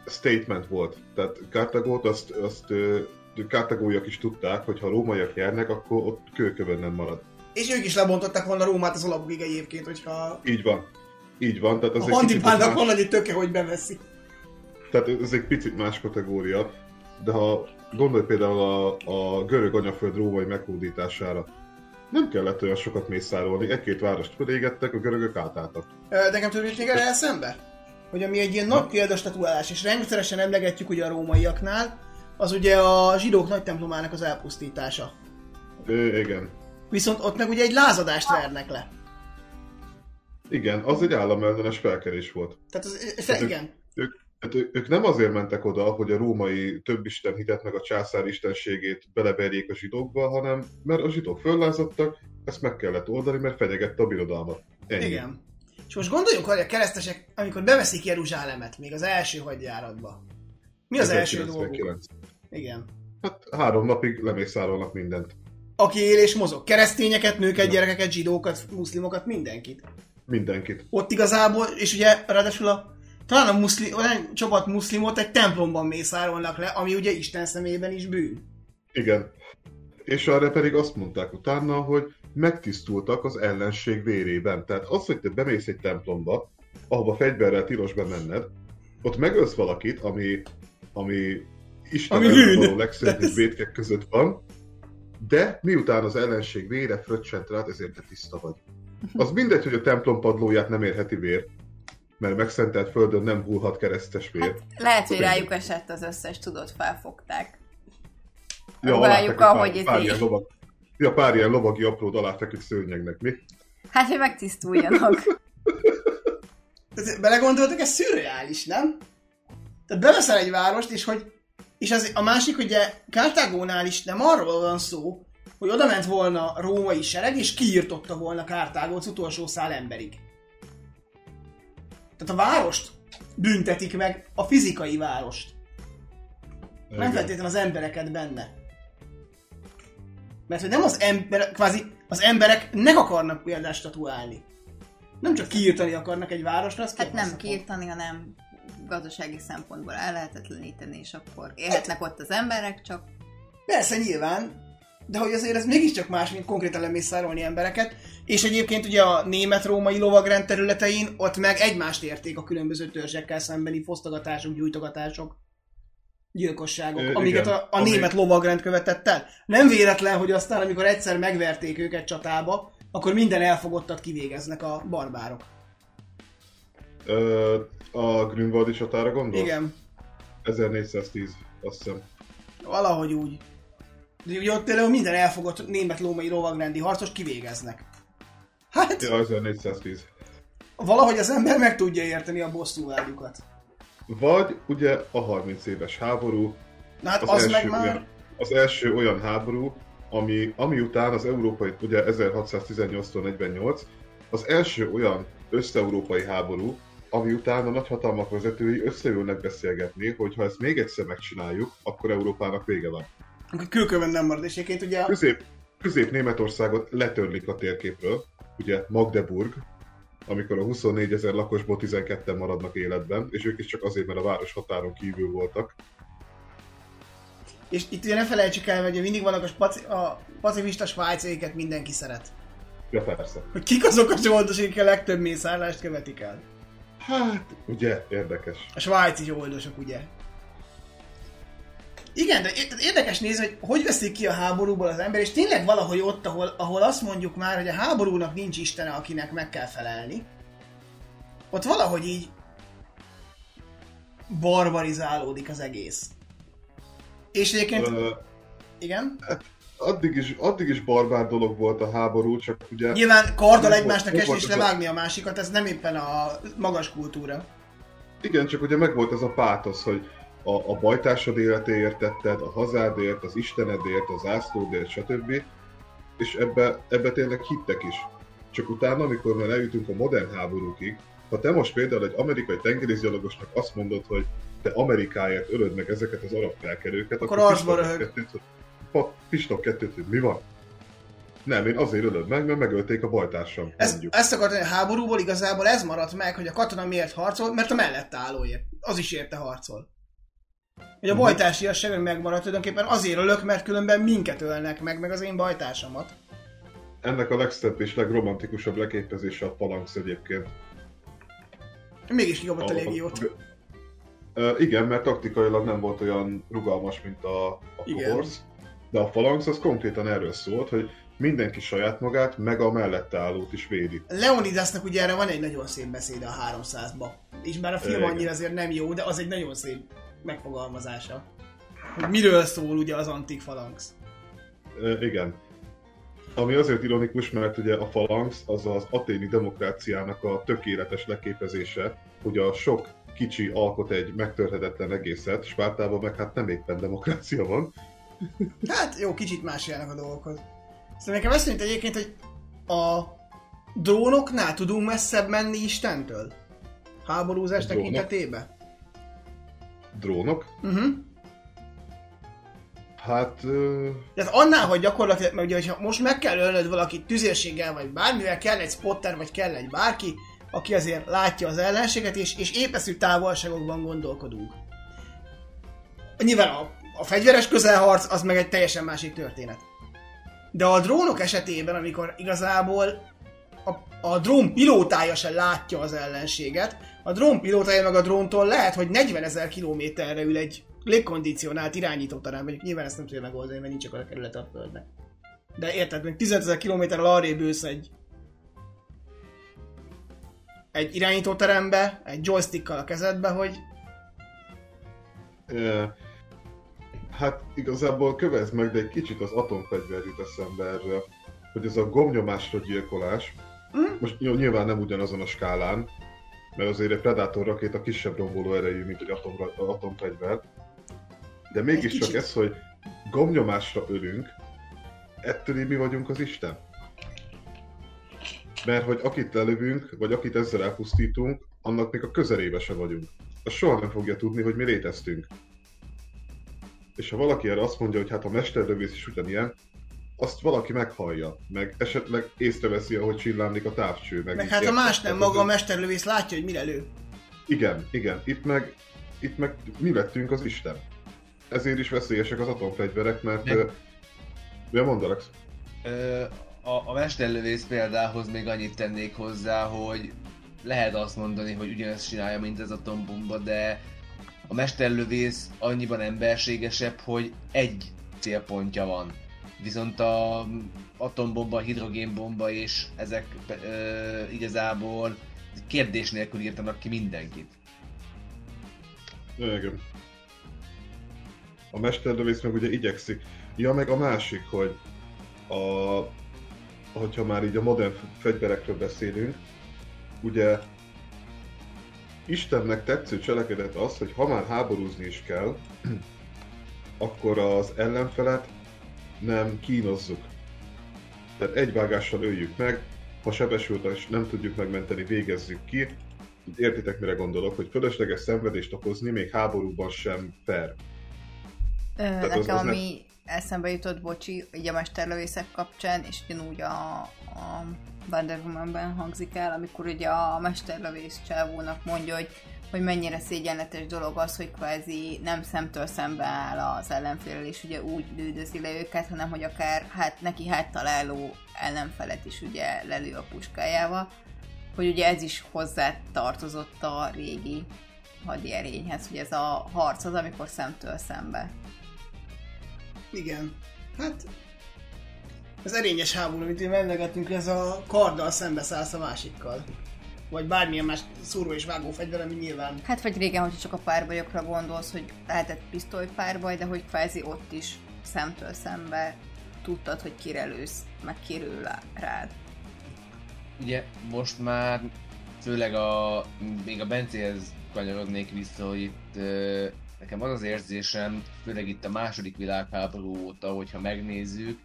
statement volt. Tehát Cartagót azt, azt ö, Cartagóiak is tudták, hogy ha rómaiak nyernek, akkor ott kőkövön nem marad. És ők is lebontották volna Rómát az alapokig egyébként, hogyha Így van. Így van, tehát az a egy Antipának más, van annyi töke, hogy beveszi. tehát ez egy picit más kategória, de ha gondolj például a, a görög anyaföld római meghódítására, nem kellett olyan sokat mészárolni, egy-két várost fölégettek, a görögök átálltak. De nekem tudjuk még erre eszembe? Hogy ami egy ilyen nagy példastatuálás, és rendszeresen emlegetjük ugye a rómaiaknál, az ugye a zsidók nagy templomának az elpusztítása. Ö, igen. Viszont ott meg ugye egy lázadást vernek le. Igen, az egy államellenes felkerés volt. Tehát az, fe, igen. Ők, hát ő- ők nem azért mentek oda, hogy a római több isten hitet meg a császár istenségét beleverjék a zsidókba, hanem mert a zsidók föllázadtak, ezt meg kellett oldani, mert fenyegette a birodalmat. Ennyi. Igen. És most gondoljunk, hogy a keresztesek, amikor beveszik Jeruzsálemet, még az első hadjáratba. Mi az első dolguk? 1999. Igen. Hát három napig lemészárolnak mindent. Aki él és mozog. Keresztényeket, nőket, Ja. gyerekeket, zsidókat, muszlimokat, mindenkit. Mindenkit. Ott igazából, és ugye ráadásul a talán a muszlim, olyan csapat muszlimot egy templomban mészárolnak le, ami ugye Isten szemében is bűn. Igen. És arra pedig azt mondták utána, hogy megtisztultak az ellenség vérében. Tehát az, hogy te bemész egy templomba, ahova fegyverrel tilos bemenned, ott megölsz valakit, ami, ami Isten Ami Ez- vétkek között van, de miután az ellenség vére fröccsent rád, ezért te tiszta vagy. Az mindegy, hogy a templom padlóját nem érheti vér, mert megszentelt földön nem hullhat keresztes vér. Hát, lehet, hogy rájuk esett az összes, tudod, felfogták. Ja, aláfeküdt ahogy pár, ez pár ilyen lovag, ja, pár ilyen lovagi apród aláfeküdt szőnyegnek, mi? Hát, hogy megtisztuljanak. Tehát belegondoltak, ez szürreális, nem? Tehát beveszel egy várost, és hogy és az, a másik, ugye Kártágónál is nem arról van szó, hogy oda ment volna római sereg, és kiirtotta volna Kártágót az utolsó szál emberig. Tehát a várost büntetik meg, a fizikai várost. Nem Igen. feltétlenül az embereket benne. Mert hogy nem az ember, kvázi az emberek meg akarnak példást statuálni. Nem csak kiírtani akarnak egy városra, azt Hát nem kiirtani, hanem gazdasági szempontból ellehetetleníteni, és akkor élhetnek ott az emberek, csak Persze, nyilván, de hogy azért ez mégiscsak más, mint konkrétan lemészárolni embereket, és egyébként ugye a német-római lovagrend területein ott meg egymást érték a különböző törzsekkel szembeni fosztogatások, gyújtogatások, gyilkosságok, Ö, amiket igen, a, a ami- német lovagrend követett el. Nem véletlen, hogy aztán, amikor egyszer megverték őket csatába, akkor minden elfogottat kivégeznek a barbárok. Ö, a Grünwaldi csatára gondolsz? Igen, 1410, azt hiszem. valahogy úgy. De ugye ott például minden elfogott német-római lovagrendi harcos kivégeznek. Hát, Ja, 1410. valahogy az ember meg tudja érteni a bosszúvágyukat. Vagy ugye a 30 éves háború, Na hát az, az, első meg már... olyan, az első olyan háború, ami, ami után az európai, ugye 1618-tól 48, az első olyan össze-európai háború, ami után a nagyhatalmak vezetői összeülnek beszélgetni, hogy ha ezt még egyszer megcsináljuk, akkor Európának vége van. Kőkövön nem marad, és egyébként ugye... Közép, Közép-Németországot letörlik a térképről, ugye Magdeburg, amikor a 24 ezer lakosból 12-en maradnak életben, és ők is csak azért, mert a város határon kívül voltak. És itt ugye ne felejtsük el, hogy mindig vannak a, spaci, a pacifista svájciaiket mindenki szeret. Ja, persze. Hogy kik azok a zsoldosok, akik a legtöbb mészárlást követik el. Hát, ugye, érdekes. A svájci zsoldosok, ugye. Igen, de érdekes nézni, hogy hogy veszik ki a háborúból az ember, és tényleg valahogy ott, ahol, ahol azt mondjuk már, hogy a háborúnak nincs istene, akinek meg kell felelni, ott valahogy így barbarizálódik az egész. És egyébként, Ö, igen, addig, is, addig is barbár dolog volt a háború, csak ugye... nyilván karddal Nem egymásnak esni és levágni a másikat, ez nem éppen a magas kultúra. Igen, csak ugye megvolt ez a pátosz, hogy a, a bajtársad életéért tetted, a hazádért, az istenedért, az ászlódért, stb. És ebbe, ebbe tényleg hittek is. Csak utána, amikor már eljutunk a modern háborúkig, ha te most például egy amerikai tengerészgyalogosnak azt mondod, hogy te Amerikáért ölöd meg ezeket az arab felkerőket, Akkor akkor arcba pistok röhög. kettőt, hogy- pa- pistok kettőt, hogy mi van? Nem, én azért ölöd meg, mert megölték a bajtársam, Ez, ezt akartam, a háborúból igazából ez maradt meg, hogy a katona miért harcol, mert a mellette állóért. Az is érte harcol. Hogy a Mhm. bajtársiasság meg megmaradt tulajdonképpen azért ölök, mert különben minket ölnek meg, meg az én bajtársamat. Ennek a legszebb és legromantikusabb leképezése a Phalanx egyébként. Mégis kikapott a A- légiót. Ö, igen, mert taktikailag nem volt olyan rugalmas, mint a, a Igen. Cohorts, de a Phalanx az konkrétan erről szólt, hogy mindenki saját magát, meg a mellette állót is védi. Leonidasnak ugye erre van egy nagyon szép beszéde a 300-ba. És már a film Igen. annyira azért nem jó, de az egy nagyon szép megfogalmazása. Hogy miről szól ugye az antik falanx. Ö, igen. Ami azért ironikus, mert ugye a Phalanx az az aténi demokráciának a tökéletes leképezése, hogy a sok kicsi alkot egy megtörhetetlen egészet, Spártában meg hát nem éppen demokrácia van. Hát jó, kicsit más járnak a dolgokhoz. Szóval nekem ezt egyébként, hogy a drónoknál tudunk messzebb menni Istentől? Háborúzás tekintetében? Drónok? Uh-huh. Hát... Ö, Tehát annál, hogy gyakorlatilag, mert ugye, hogyha most meg kell ölnöd valakit tüzérséggel, vagy bármivel, kell egy spotter, vagy kell egy bárki, aki azért látja az ellenséget, és, és épeszű távolságokban gondolkodunk. Nyilván a, a fegyveres közelharc az meg egy teljesen másik történet. De a drónok esetében, amikor igazából a, a drón pilótája se látja az ellenséget, a drón pilótája meg a dróntól lehet, hogy 40 ezer kilométerre ül egy légkondicionált irányítóterem, mondjuk nyilván ezt nem tudja megoldani, mert nincs akkor a kerület a Földnek. De érted, még 15 ezer kilométerrel arrébb ülsz egy egy irányítóterembe, egy joystickkal a kezedbe, hogy E, hát igazából kövez meg, de egy kicsit az atomfegyver jut eszembe erről, hogy ez a gomnyomásra gyilkolás, Mm. most nyilván nem ugyanazon a skálán, mert azért egy Predator rakéta kisebb romboló erejű, mint egy atom, atomfegyver, de mégiscsak ez, hogy gomnyomásra ölünk, ettől mi vagyunk az Isten. Mert hogy akit lelövünk, vagy akit ezzel elpusztítunk, annak még a közelébe se vagyunk. Az soha nem fogja tudni, hogy mi léteztünk. És ha valaki erre azt mondja, hogy hát a mesterlövész is ugyanilyen, azt valaki meghallja, meg esetleg észreveszi, ahogy csillámlik a távcső. Meg, meg hát a más nem, maga a ez- mesterlövész látja, hogy mire lő. Igen, igen. Itt meg, itt meg mi lettünk az Isten. Ezért is veszélyesek az atomfegyverek, mert... Meg- Meg... Ja, mondd Alex. Ö, a, a mesterlövész példához még annyit tennék hozzá, hogy lehet azt mondani, hogy ugyanezt csinálja, mint az atombomba, de a mesterlövész annyiban emberségesebb, hogy egy célpontja van. Viszont a atombomba, hidrogénbomba és ezek ö, igazából kérdés nélkül írtanak ki mindenkit. Igen. A mesterlövész meg ugye igyekszik. Ja, meg a másik, hogy a, hogyha már így a modern fegyverekről beszélünk, ugye Istennek tetsző cselekedet az, hogy ha már háborúzni is kell, akkor az ellenfelet nem kínozzuk. Tehát egy vágással öljük meg, ha sebesült és nem tudjuk megmenteni, végezzük ki. Értitek, mire gondolok, hogy fölösleges szenvedést okozni még háborúban sem fair. Ö, az- nekem az ne- ami eszembe jutott, bocsi, így a mesterlövészek kapcsán, és ugyanúgy a, a Wonder Woman-ben hangzik el, amikor ugye a mesterlövész csávónak mondja, hogy, hogy mennyire szégyenletes dolog az, hogy kvázi nem szemtől szembe áll az ellenfélel, és ugye úgy lődözi le őket, hanem hogy akár hát neki háttaláló ellenfelet is ugye lelő a puskájával, hogy ugye ez is hozzá tartozott a régi hadierényhez, hogy ez a harc az, amikor szemtől szembe. Igen. Hát... Az erényes háború, amit én emlegettünk, ez a karddal szembeszállsz a másikkal. Vagy bármilyen más szúró és vágó fegyver, ami nyilván... Hát vagy régen, hogyha csak a párbajokra gondolsz, hogy lehetett pisztolypárbaj, de hogy kvázi ott is szemtől szembe tudtad, hogy kire lősz, meg kirő rád. Ugye most már főleg a, még a Bencéhez kanyarodnék vissza, hogy itt ö, nekem az az érzésem, főleg itt a második világháború óta, hogyha megnézzük,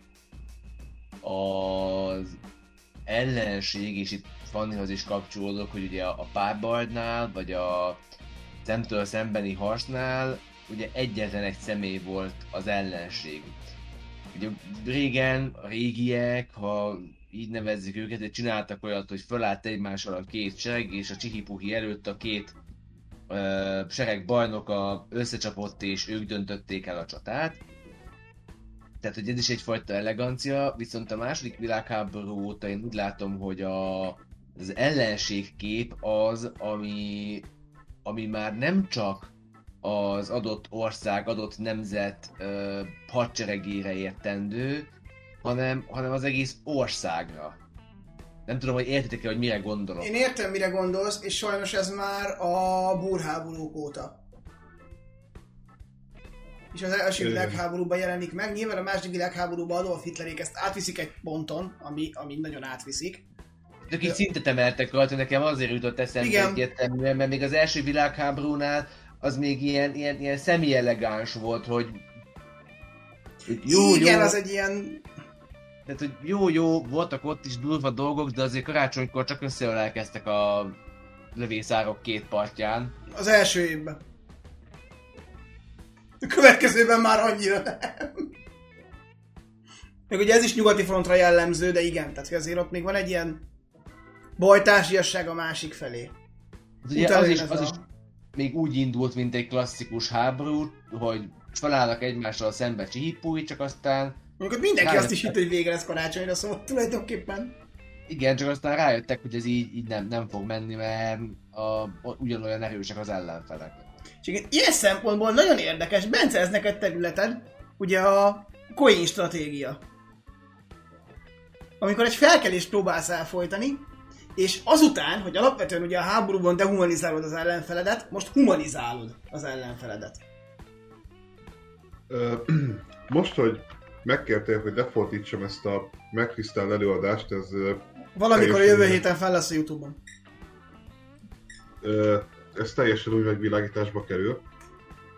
az ellenség, és itt Fannihoz is kapcsolódok, hogy ugye a, párbajnál, vagy a szemtől szembeni harcnál, ugye egyetlen egy személy volt az ellenség. Ugye régen a régiek, ha így nevezzük őket, hogy csináltak olyat, hogy fölállt egymással a két sereg, és a csihipuhi előtt a két ö, sereg bajnoka összecsapott, és ők döntötték el a csatát. Tehát, hogy ez is egyfajta elegancia, viszont a második világháború óta én úgy látom, hogy a, az ellenségkép az, ami, ami már nem csak az adott ország, adott nemzet ö, hadseregére értendő, hanem, hanem az egész országra. Nem tudom, hogy értitek-e, hogy mire gondolok. Én értem, mire gondolsz, és sajnos ez már a búrháborúk óta. És az első világháborúban jelenik meg. Nyilván a második világháborúban Adolf Hitlerék ezt átviszik egy ponton, ami, ami nagyon átviszik. Csak így szintet emeltek rajta, nekem azért jutott eszembe egyértelműen, mert még az első világháborúnál az még ilyen, ilyen, ilyen szemi-elegáns volt, hogy jó, Igen, jó, az egy ilyen... tehát, hogy jó, jó, voltak ott is durva dolgok, de azért karácsonykor csak összeölelkeztek a lövészárok két partján. Az első évben. A következőben már annyira nem. Meg ugye ez is nyugati frontra jellemző, de igen, tehát hogy azért ott még van egy ilyen bajtársiasság a másik felé. Az, ugye az, is, az a- is még úgy indult, mint egy klasszikus háború, hogy felállnak egymással szembe csihipúi, csak aztán ott mindenki Rájöttek. azt is hitt, hogy vége lesz karácsonyra, szóval tulajdonképpen. igen, csak aztán rájöttek, hogy ez így, így nem, nem fog menni, mert a, ugyanolyan erősek az ellenfelek. És igen, ilyen szempontból nagyon érdekes, Bence, ez neked területed, ugye a coin stratégia. Amikor egy felkelést próbálsz elfolytani, és azután, hogy alapvetően ugye a háborúban dehumanizálod az ellenfeledet, most humanizálod az ellenfeledet. Ö, Most, hogy megkértél, hogy lefordítsam ezt a megtisztel előadást, ez, Valamikor a jövő héten fel lesz a Youtube-on. ö, ez teljesen új megvilágításba kerül.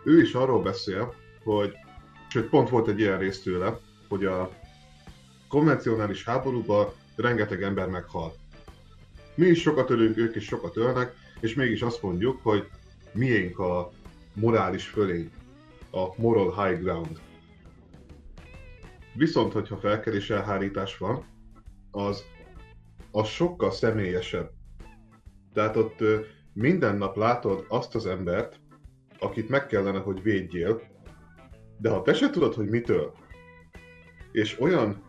Ő is arról beszél, hogy, sőt pont volt egy ilyen rész tőle, hogy a konvencionális háborúban rengeteg ember meghal. Mi is sokat ölünk, ők is sokat ölnek, és mégis azt mondjuk, hogy miénk a morális fölény, a moral high ground. Viszont, hogyha felkelés elhárítás van, az, az sokkal személyesebb. Tehát ott minden nap látod azt az embert, akit meg kellene, hogy védjél, de ha te se tudod, hogy mitől, és olyan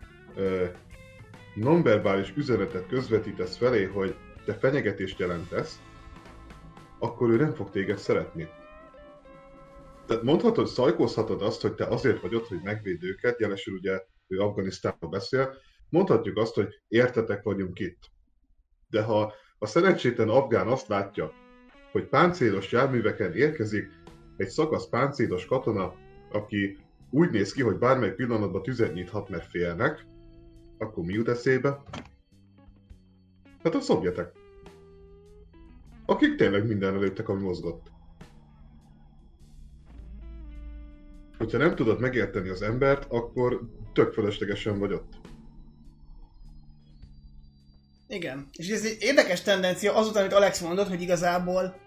nonverbális üzenetet közvetítesz felé, hogy te fenyegetést jelentesz, akkor ő nem fog téged szeretni. Tehát mondhatod, szajkózhatod azt, hogy te azért vagy ott, hogy megvéd őket, jelesül ugye ő Afganisztánról beszél, mondhatjuk azt, hogy értetek vagyunk itt. De ha a szerencsétlen afgán azt látja, hogy páncélos járműveken érkezik egy szakasz páncélos katona, aki úgy néz ki, hogy bármely pillanatban tüzet nyithat, mert félnek, akkor mi jut eszébe? Hát a szovjetek. Akik tényleg minden előttek, ami mozgott. Hogyha nem tudod megérteni az embert, akkor tök fölöslegesen vagy ott. Igen. És ez egy érdekes tendencia azután, amit Alex mondott, hogy igazából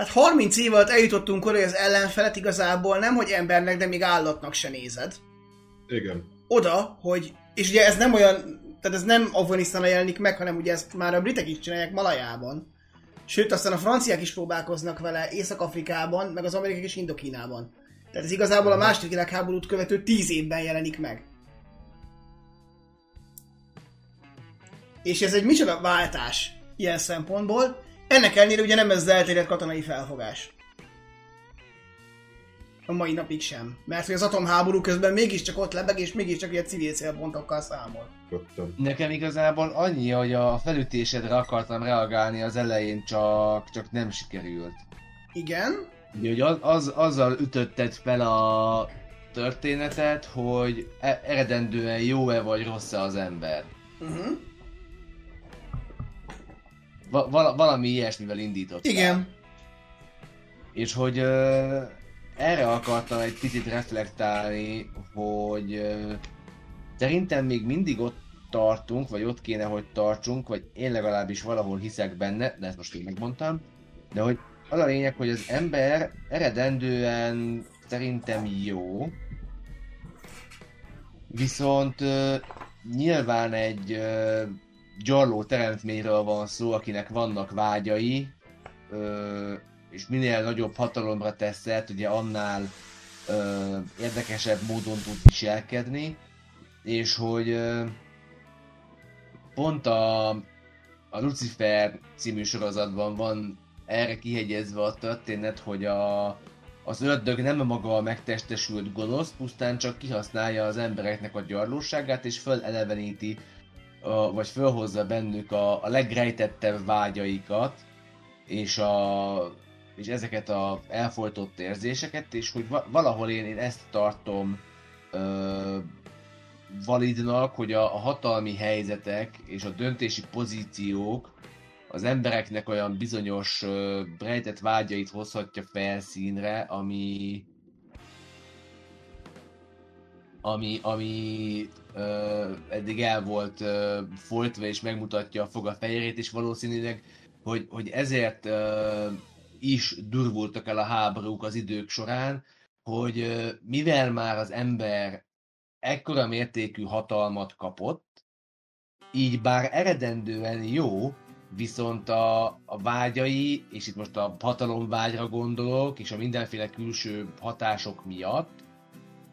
Hát 30 év alatt eljutottunk oda, hogy az ellenfelet igazából nem, hogy embernek, de még állatnak se nézed. Igen. Oda, hogy, és ugye ez nem olyan, tehát ez nem Afganisztánra jelenik meg, hanem ugye ezt már a britek is csinálják Malajában. Sőt, aztán a franciák is próbálkoznak vele Észak-Afrikában, meg az amerikaiak is Indokínában. Tehát ez igazából a második világháborút követő 10 évben jelenik meg. És ez egy micsoda váltás ilyen szempontból. Ennek ellenére ugye nem ez az elterjedt katonai felfogás. A mai napig sem. Mert hogy az atomháború közben mégiscsak ott lebeg, és mégiscsak ilyen civil célpontokkal számol. Köttem. Nekem igazából annyi, hogy a felütésedre akartam reagálni az elején, csak, csak nem sikerült. Igen. Ugye, hogy az, az, azzal ütötted fel a történetet, hogy e- eredendően jó-e vagy rossz-e az ember. Uh-huh. Va- val- valami ilyesmivel indított. Igen. És hogy ö, erre akartam egy picit reflektálni, hogy szerintem még mindig ott tartunk, vagy ott kéne, hogy tartsunk, vagy én legalábbis valahol hiszek benne, de ezt most én megmondtam, de hogy az a lényeg, hogy az ember eredendően szerintem jó, viszont ö, nyilván egy ö, gyarló teremtményről van szó, akinek vannak vágyai, ö, és minél nagyobb hatalomra teszed, ugye annál ö, érdekesebb módon tud viselkedni, és hogy ö, pont a, a Lucifer című sorozatban van erre kihegyezve a történet, hogy a, az ördög nem maga a megtestesült gonosz, pusztán csak kihasználja az embereknek a gyarlóságát, és föleleveníti, vagy fölhozza bennük a, a legrejtettebb vágyaikat, és, a, és ezeket a elfolytott érzéseket, és hogy va- valahol én, én ezt tartom ö, validnak, hogy a, a hatalmi helyzetek és a döntési pozíciók az embereknek olyan bizonyos ö, rejtett vágyait hozhatja felszínre, ami ami, ami ö, eddig el volt ö, folytva és megmutatja a foga fehérét, és valószínűleg, hogy, hogy ezért ö, is durvultak el a háborúk az idők során, hogy mivel már az ember ekkora mértékű hatalmat kapott, így bár eredendően jó, viszont a, a vágyai, és itt most a hatalomvágyra gondolok, és a mindenféle külső hatások miatt,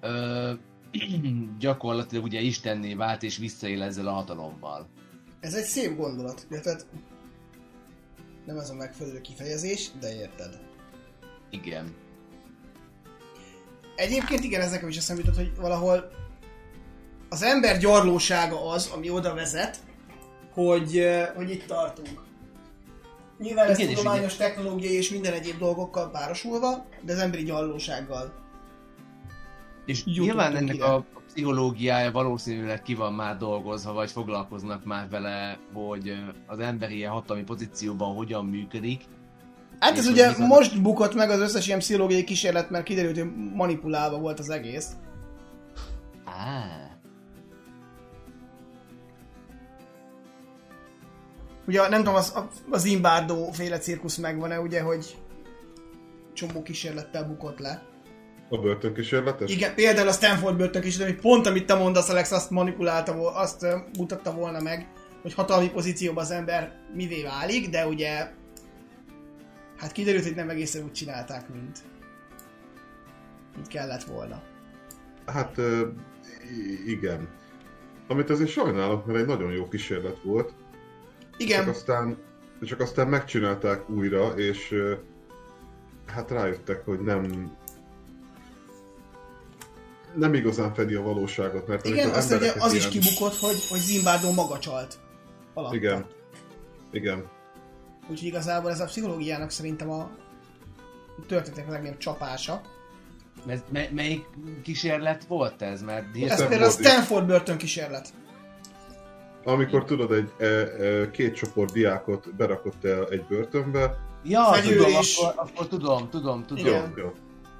ö, gyakorlatilag ugye Istenné vált, és visszaél ezzel a hatalommal. Ez egy szép gondolat, érted? Nem ez a megfelelő kifejezés, de érted. Igen. Egyébként igen, ez nekem is eszembe jutott, hogy valahol az ember gyarlósága az, ami oda vezet, hogy, hogy itt tartunk. Nyilván ez Igen, tudományos, technológiai és minden egyéb dolgokkal párosulva, de az emberi gyarlósággal. És nyilván ennek ide. a pszichológiája valószínűleg ki van már dolgozva, vagy foglalkoznak már vele, hogy az ember ilyen hatalmi pozícióban hogyan működik. Hát ez ugye bizony- most bukott meg az összes ilyen pszichológiai kísérlet, mert kiderült, hogy manipulálva volt az egész. Á, Ugye nem tudom, az, az Zimbardo féle cirkusz megvan-e, ugye, hogy csomó kísérlettel bukott le. A börtönkísérletes? Igen, például a Stanford börtön is, hogy pont amit te mondasz, Alex, azt manipulálta, azt mutatta volna meg, hogy hatalmi pozícióban az ember mivé válik, de ugye hát kiderült, hogy nem egészen úgy csinálták, mint, mint kellett volna. Hát igen. Amit azért sajnálok, mert egy nagyon jó kísérlet volt. Csak Igen, aztán, csak aztán megcsinálták újra, és hát rájöttek, hogy nem nem igazán fedi a valóságot, mert igen, azt ugye az is ilyen- kibukott, hogy, hogy Zimbardo maga csalt. Alatta. Igen. Igen. Úgyhogy igazából ez a pszichológiának szerintem a történetek legnagyobb csapása. ez, me, melyik kísérlet volt ez? Mert Ez Stanford például a is. Stanford börtön kísérlet. Amikor tudod, egy e, e, két csoport diákot berakott el egy börtönbe, Ja, Fegyőrés. tudom, akkor, akkor tudom, tudom, tudom. Igen. jó, jó.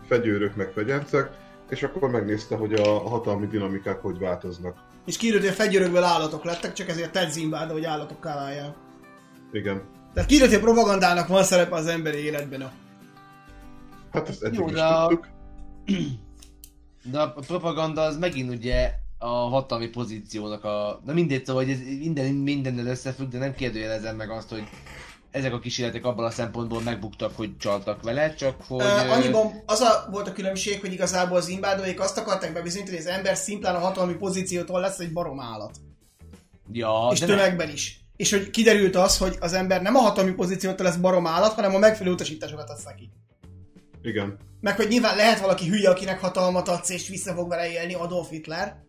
fegyőrök meg fegyencek, és akkor megnézte, hogy a hatalmi dinamikák hogy változnak. És kiderült, hogy a fegyőrökből állatok lettek, csak ezért tett Zimbardo, hogy állatokká válják. Igen. Tehát kiderült, hogy a propagandának van szerepe az emberi életben. A... Hát ezt eddig Jó, is de a- tudtuk. De a propaganda az megint ugye a hatalmi pozíciónak a... Na mindegy, szóval hogy ez minden, mindennel összefügg, de nem kérdőjelezem meg azt, hogy ezek a kísérletek abban a szempontból megbuktak, hogy csaltak vele, csak hogy... Uh, ö, annyiban az a, volt a különbség, hogy igazából az imbádóik azt akarták bebizonyítani, hogy az ember szimplán a hatalmi pozíciótól lesz egy barom állat. Ja, és de tömegben is. És hogy kiderült az, hogy az ember nem a hatalmi pozíciótól lesz barom állat, hanem a megfelelő utasításokat adsz neki. Igen. Meg hogy nyilván lehet valaki hülye, akinek hatalmat adsz, és vissza fog vele élni Adolf Hitler.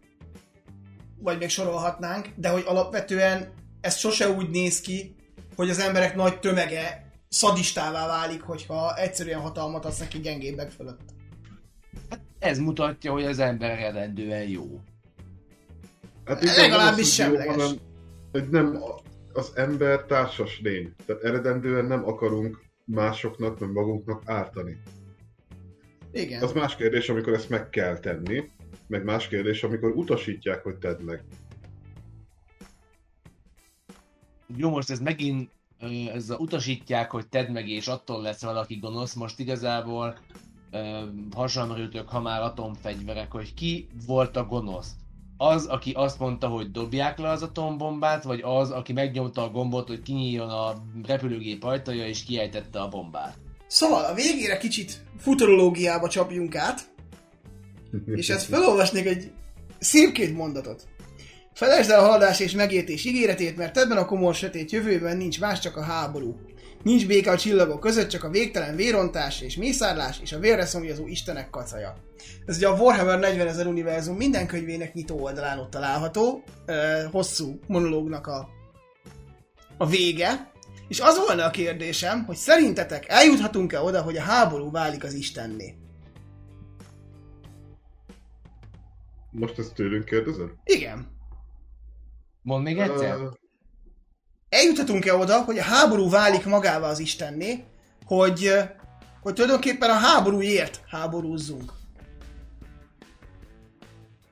Vagy még sorolhatnánk, de hogy alapvetően ez sose úgy néz ki, hogy az emberek nagy tömege szadistává válik, hogyha egyszerűen hatalmat adsz neki gyengébbek fölött. Ez mutatja, hogy az ember eredendően jó. Hát Legalábbis jó, semleges. hanem, hogy nem az ember társas lény. Tehát eredendően nem akarunk másoknak, meg magunknak ártani. Igen. Az más kérdés, amikor ezt meg kell tenni, meg más kérdés, amikor utasítják, hogy tedd meg. Jó, most ez megint ez a utasítják, hogy tedd meg, és attól lesz valaki gonosz. Most igazából hasonlítők, ha már atomfegyverek, hogy ki volt a gonosz. Az, aki azt mondta, hogy dobják le az atombombát, vagy az, aki megnyomta a gombot, hogy kinyíljon a repülőgép ajtaja, és kiejtette a bombát. Szóval a végére kicsit futurológiába csapjunk át, és ezt felolvasnék egy szép két mondatot. Felejtsd el a haladás és megértés ígéretét, mert ebben a komor sötét jövőben nincs más, csak a háború. Nincs béke a csillagok között, csak a végtelen vérontás és mészárlás és a vérre szomjazó istenek kacaja. Ez ugye a Warhammer 40 ezer univerzum minden könyvének nyitó oldalán ott található, ö, hosszú monológnak a, a vége, és az volna a kérdésem, hogy szerintetek eljuthatunk-e oda, hogy a háború válik az Istenné? Most ezt tőlünk kérdezed? Igen. Mondd még egyszer? Ö, Eljuthatunk-e oda, hogy a háború válik magává az Istenné, hogy, hogy tulajdonképpen a háborúért háborúzzunk?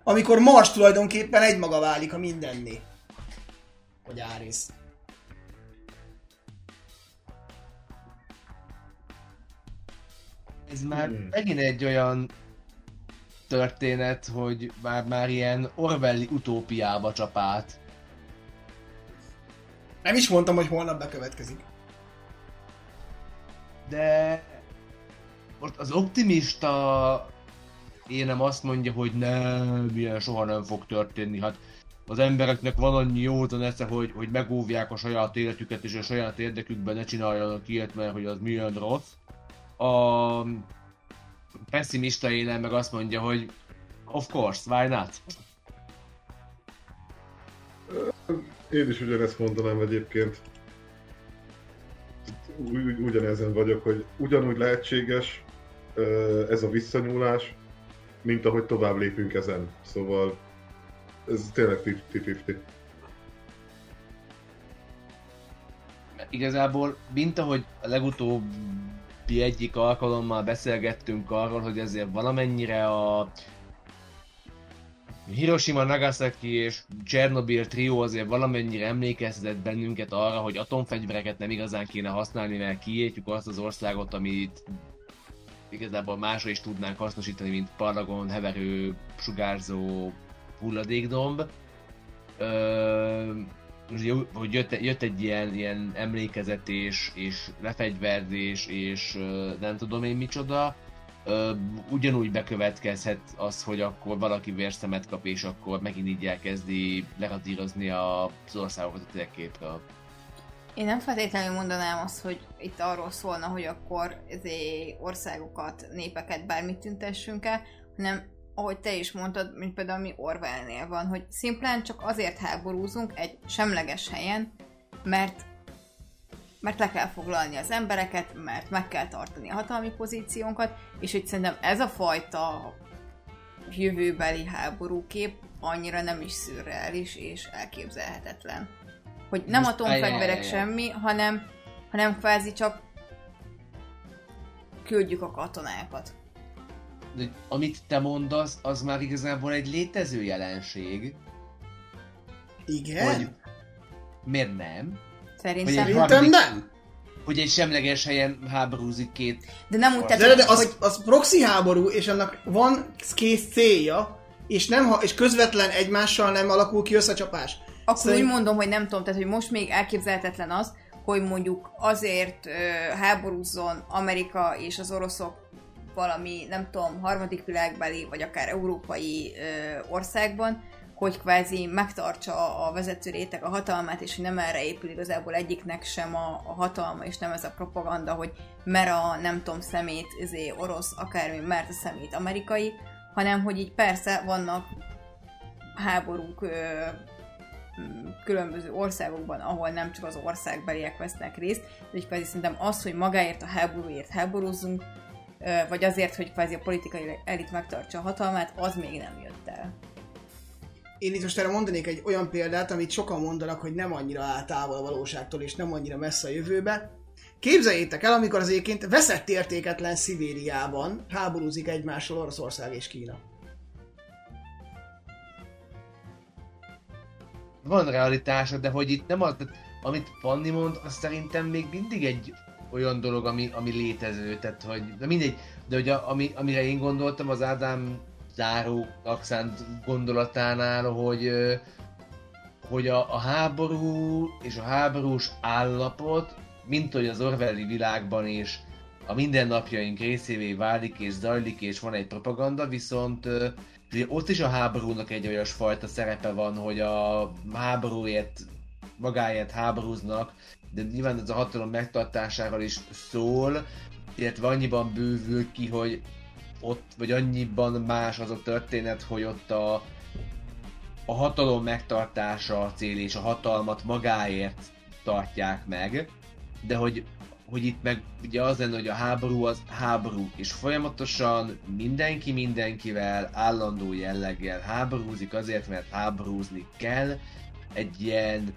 Amikor Mars tulajdonképpen egymaga válik a mindenné. Hogy Árész. Ez már Hmm. megint egy olyan történet, hogy már, már ilyen Orwelli utópiába csap át. Nem is mondtam, hogy holnap bekövetkezik. De most az optimista énem azt mondja, hogy nem, ilyen soha nem fog történni. Hát az embereknek van annyi józan esze, hogy, hogy megóvják a saját életüket, és a saját érdekükben ne csináljanak ilyet, mert hogy az milyen rossz. A pessimista énem meg azt mondja, hogy of course, why not? Én is ugyanezt mondanám egyébként. Ugy, ugy, ugyanezen vagyok, hogy ugyanúgy lehetséges ez a visszanyúlás, mint ahogy tovább lépünk ezen. Szóval ez tényleg 50-50. Igazából, mint ahogy a legutóbbi egyik alkalommal beszélgettünk arról, hogy ezért valamennyire a Hiroshima, Nagasaki és Chernobyl trió azért valamennyire emlékeztetett bennünket arra, hogy atomfegyvereket nem igazán kéne használni, mert kiértjük azt az országot, amit igazából másra is tudnánk hasznosítani, mint Paragon, heverő, sugárzó hulladékdomb. Ö, hogy jött, jött egy ilyen, ilyen emlékezetés és lefegyverzés és nem tudom én micsoda, ö, ugyanúgy bekövetkezhet az, hogy akkor valaki vérszemet kap, és akkor megint így elkezdi leradírozni az országokat a térképről. Én nem feltétlenül mondanám azt, hogy itt arról szólna, hogy akkor ezé országokat, népeket bármit tüntessünk el, hanem ahogy te is mondtad, mint például mi Orwellnél van, hogy szimplán csak azért háborúzunk egy semleges helyen, mert mert le kell foglalni az embereket, mert meg kell tartani a hatalmi pozíciónkat, és hogy szerintem ez a fajta jövőbeli háborúkép annyira nem is szürreális és elképzelhetetlen. Hogy nem Most- atomfegyverek ajaj, ajaj. semmi, hanem, hanem kvázi csak küldjük a katonákat. De amit te mondasz, az már igazából egy létező jelenség. Igen? Hogy miért nem? Szerintem. Szerintem harmadik- nem. Hogy egy semleges helyen háborúzik két De nem úgy De, tett, de, de hogy, az, az proxy háború, és annak van kész célja, és, nem, ha- és közvetlen egymással nem alakul ki összecsapás. Akkor Szerint- úgy mondom, hogy nem tudom, tehát hogy most még elképzelhetetlen az, hogy mondjuk azért ö, háborúzzon Amerika és az oroszok valami, nem tudom, harmadik világbeli, vagy akár európai ö, országban, hogy kvázi megtartsa a vezető réteg a hatalmát, és hogy nem erre épül igazából egyiknek sem a, a hatalma, és nem ez a propaganda, hogy mer a, nem tudom, szemét izé, orosz, akármi, mert a szemét amerikai, hanem hogy így persze vannak háborúk ö, különböző országokban, ahol nem csak az országbeliek vesznek részt, de így kvázi szerintem az, hogy magáért a háborúért háborúzzunk, ö, vagy azért, hogy kvázi a politikai elit megtartsa a hatalmát, az még nem jött el. Én itt most erre mondanék egy olyan példát, amit sokan mondanak, hogy nem annyira áll távol a valóságtól, és nem annyira messze a jövőbe. Képzeljétek el, amikor az éként veszett értéketlen Szibériában háborúzik egymással Oroszország és Kína. van realitása, de hogy itt nem az, amit Panni mond, az szerintem még mindig egy olyan dolog, ami, ami létező, tehát hogy, de mindegy, de hogy a, ami, amire én gondoltam az Ádám záró akszánt gondolatánál, hogy, hogy a, a háború és a háborús állapot, mint hogy az Orwelli világban is a mindennapjaink részévé válik és zajlik, és van egy propaganda, viszont Ugye ott is a háborúnak egy olyas fajta szerepe van, hogy a háborúért, magáért háborúznak, de nyilván ez a hatalom megtartásáról is szól, illetve annyiban bővül ki, hogy ott, vagy annyiban más az a történet, hogy ott a, a hatalom megtartása a cél, és a hatalmat magáért tartják meg, de hogy hogy itt meg ugye az lenne, hogy a háború az háború, és folyamatosan mindenki mindenkivel állandó jelleggel háborúzik azért, mert háborúzni kell. Egy ilyen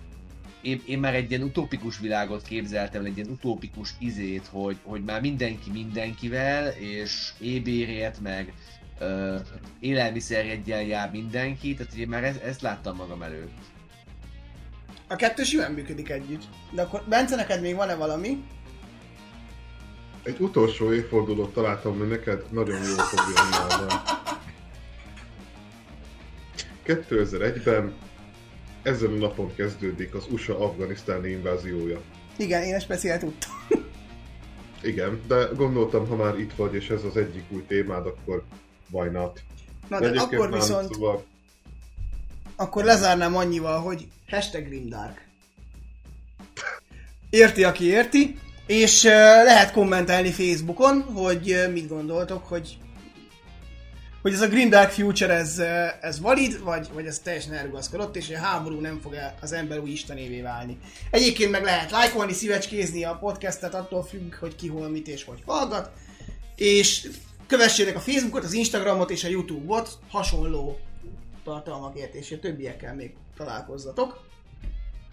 én, én már egy ilyen utópikus világot képzeltem, egy ilyen utópikus izét, hogy, hogy már mindenki mindenkivel, és ébérért, meg ö, élelmiszerjegyen jár mindenki, tehát én már ezt, ezt láttam magam előtt. A kettő simán működik együtt. De akkor Bence, neked még van-e valami? Egy utolsó évfordulót találtam, hogy neked nagyon jól fog jönni arra. 2001-ben ezen a napon kezdődik az USA-afganisztáni inváziója. Igen, én ezt speciál tudtam. Igen, de gondoltam, ha már itt vagy, és ez az egyik új témád, akkor why not? Na de egyébként akkor viszont, Szóval, akkor lezárnám annyival, hogy hashtag Grimdark. Érti, aki érti, és uh, lehet kommentelni Facebookon, hogy uh, mit gondoltok, hogy hogy ez a Green Dark Future ez, uh, ez valid, vagy, vagy ez teljesen elrugaszkodott, és hogy a háború nem fog az ember új istenévé válni. Egyébként meg lehet lájkolni, szívecskézni a podcastet, attól függ, hogy ki hol mit és hogy hallgat. És kövessétek a Facebookot, az Instagramot és a Youtube-ot hasonló tartalmakért, és a többiekkel még találkozzatok.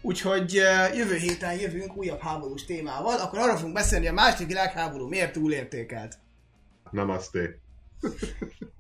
Úgyhogy uh, jövő héten jövünk újabb háborús témával, akkor arra fogunk beszélni, hogy a második világháború miért túlértékelt. namaste.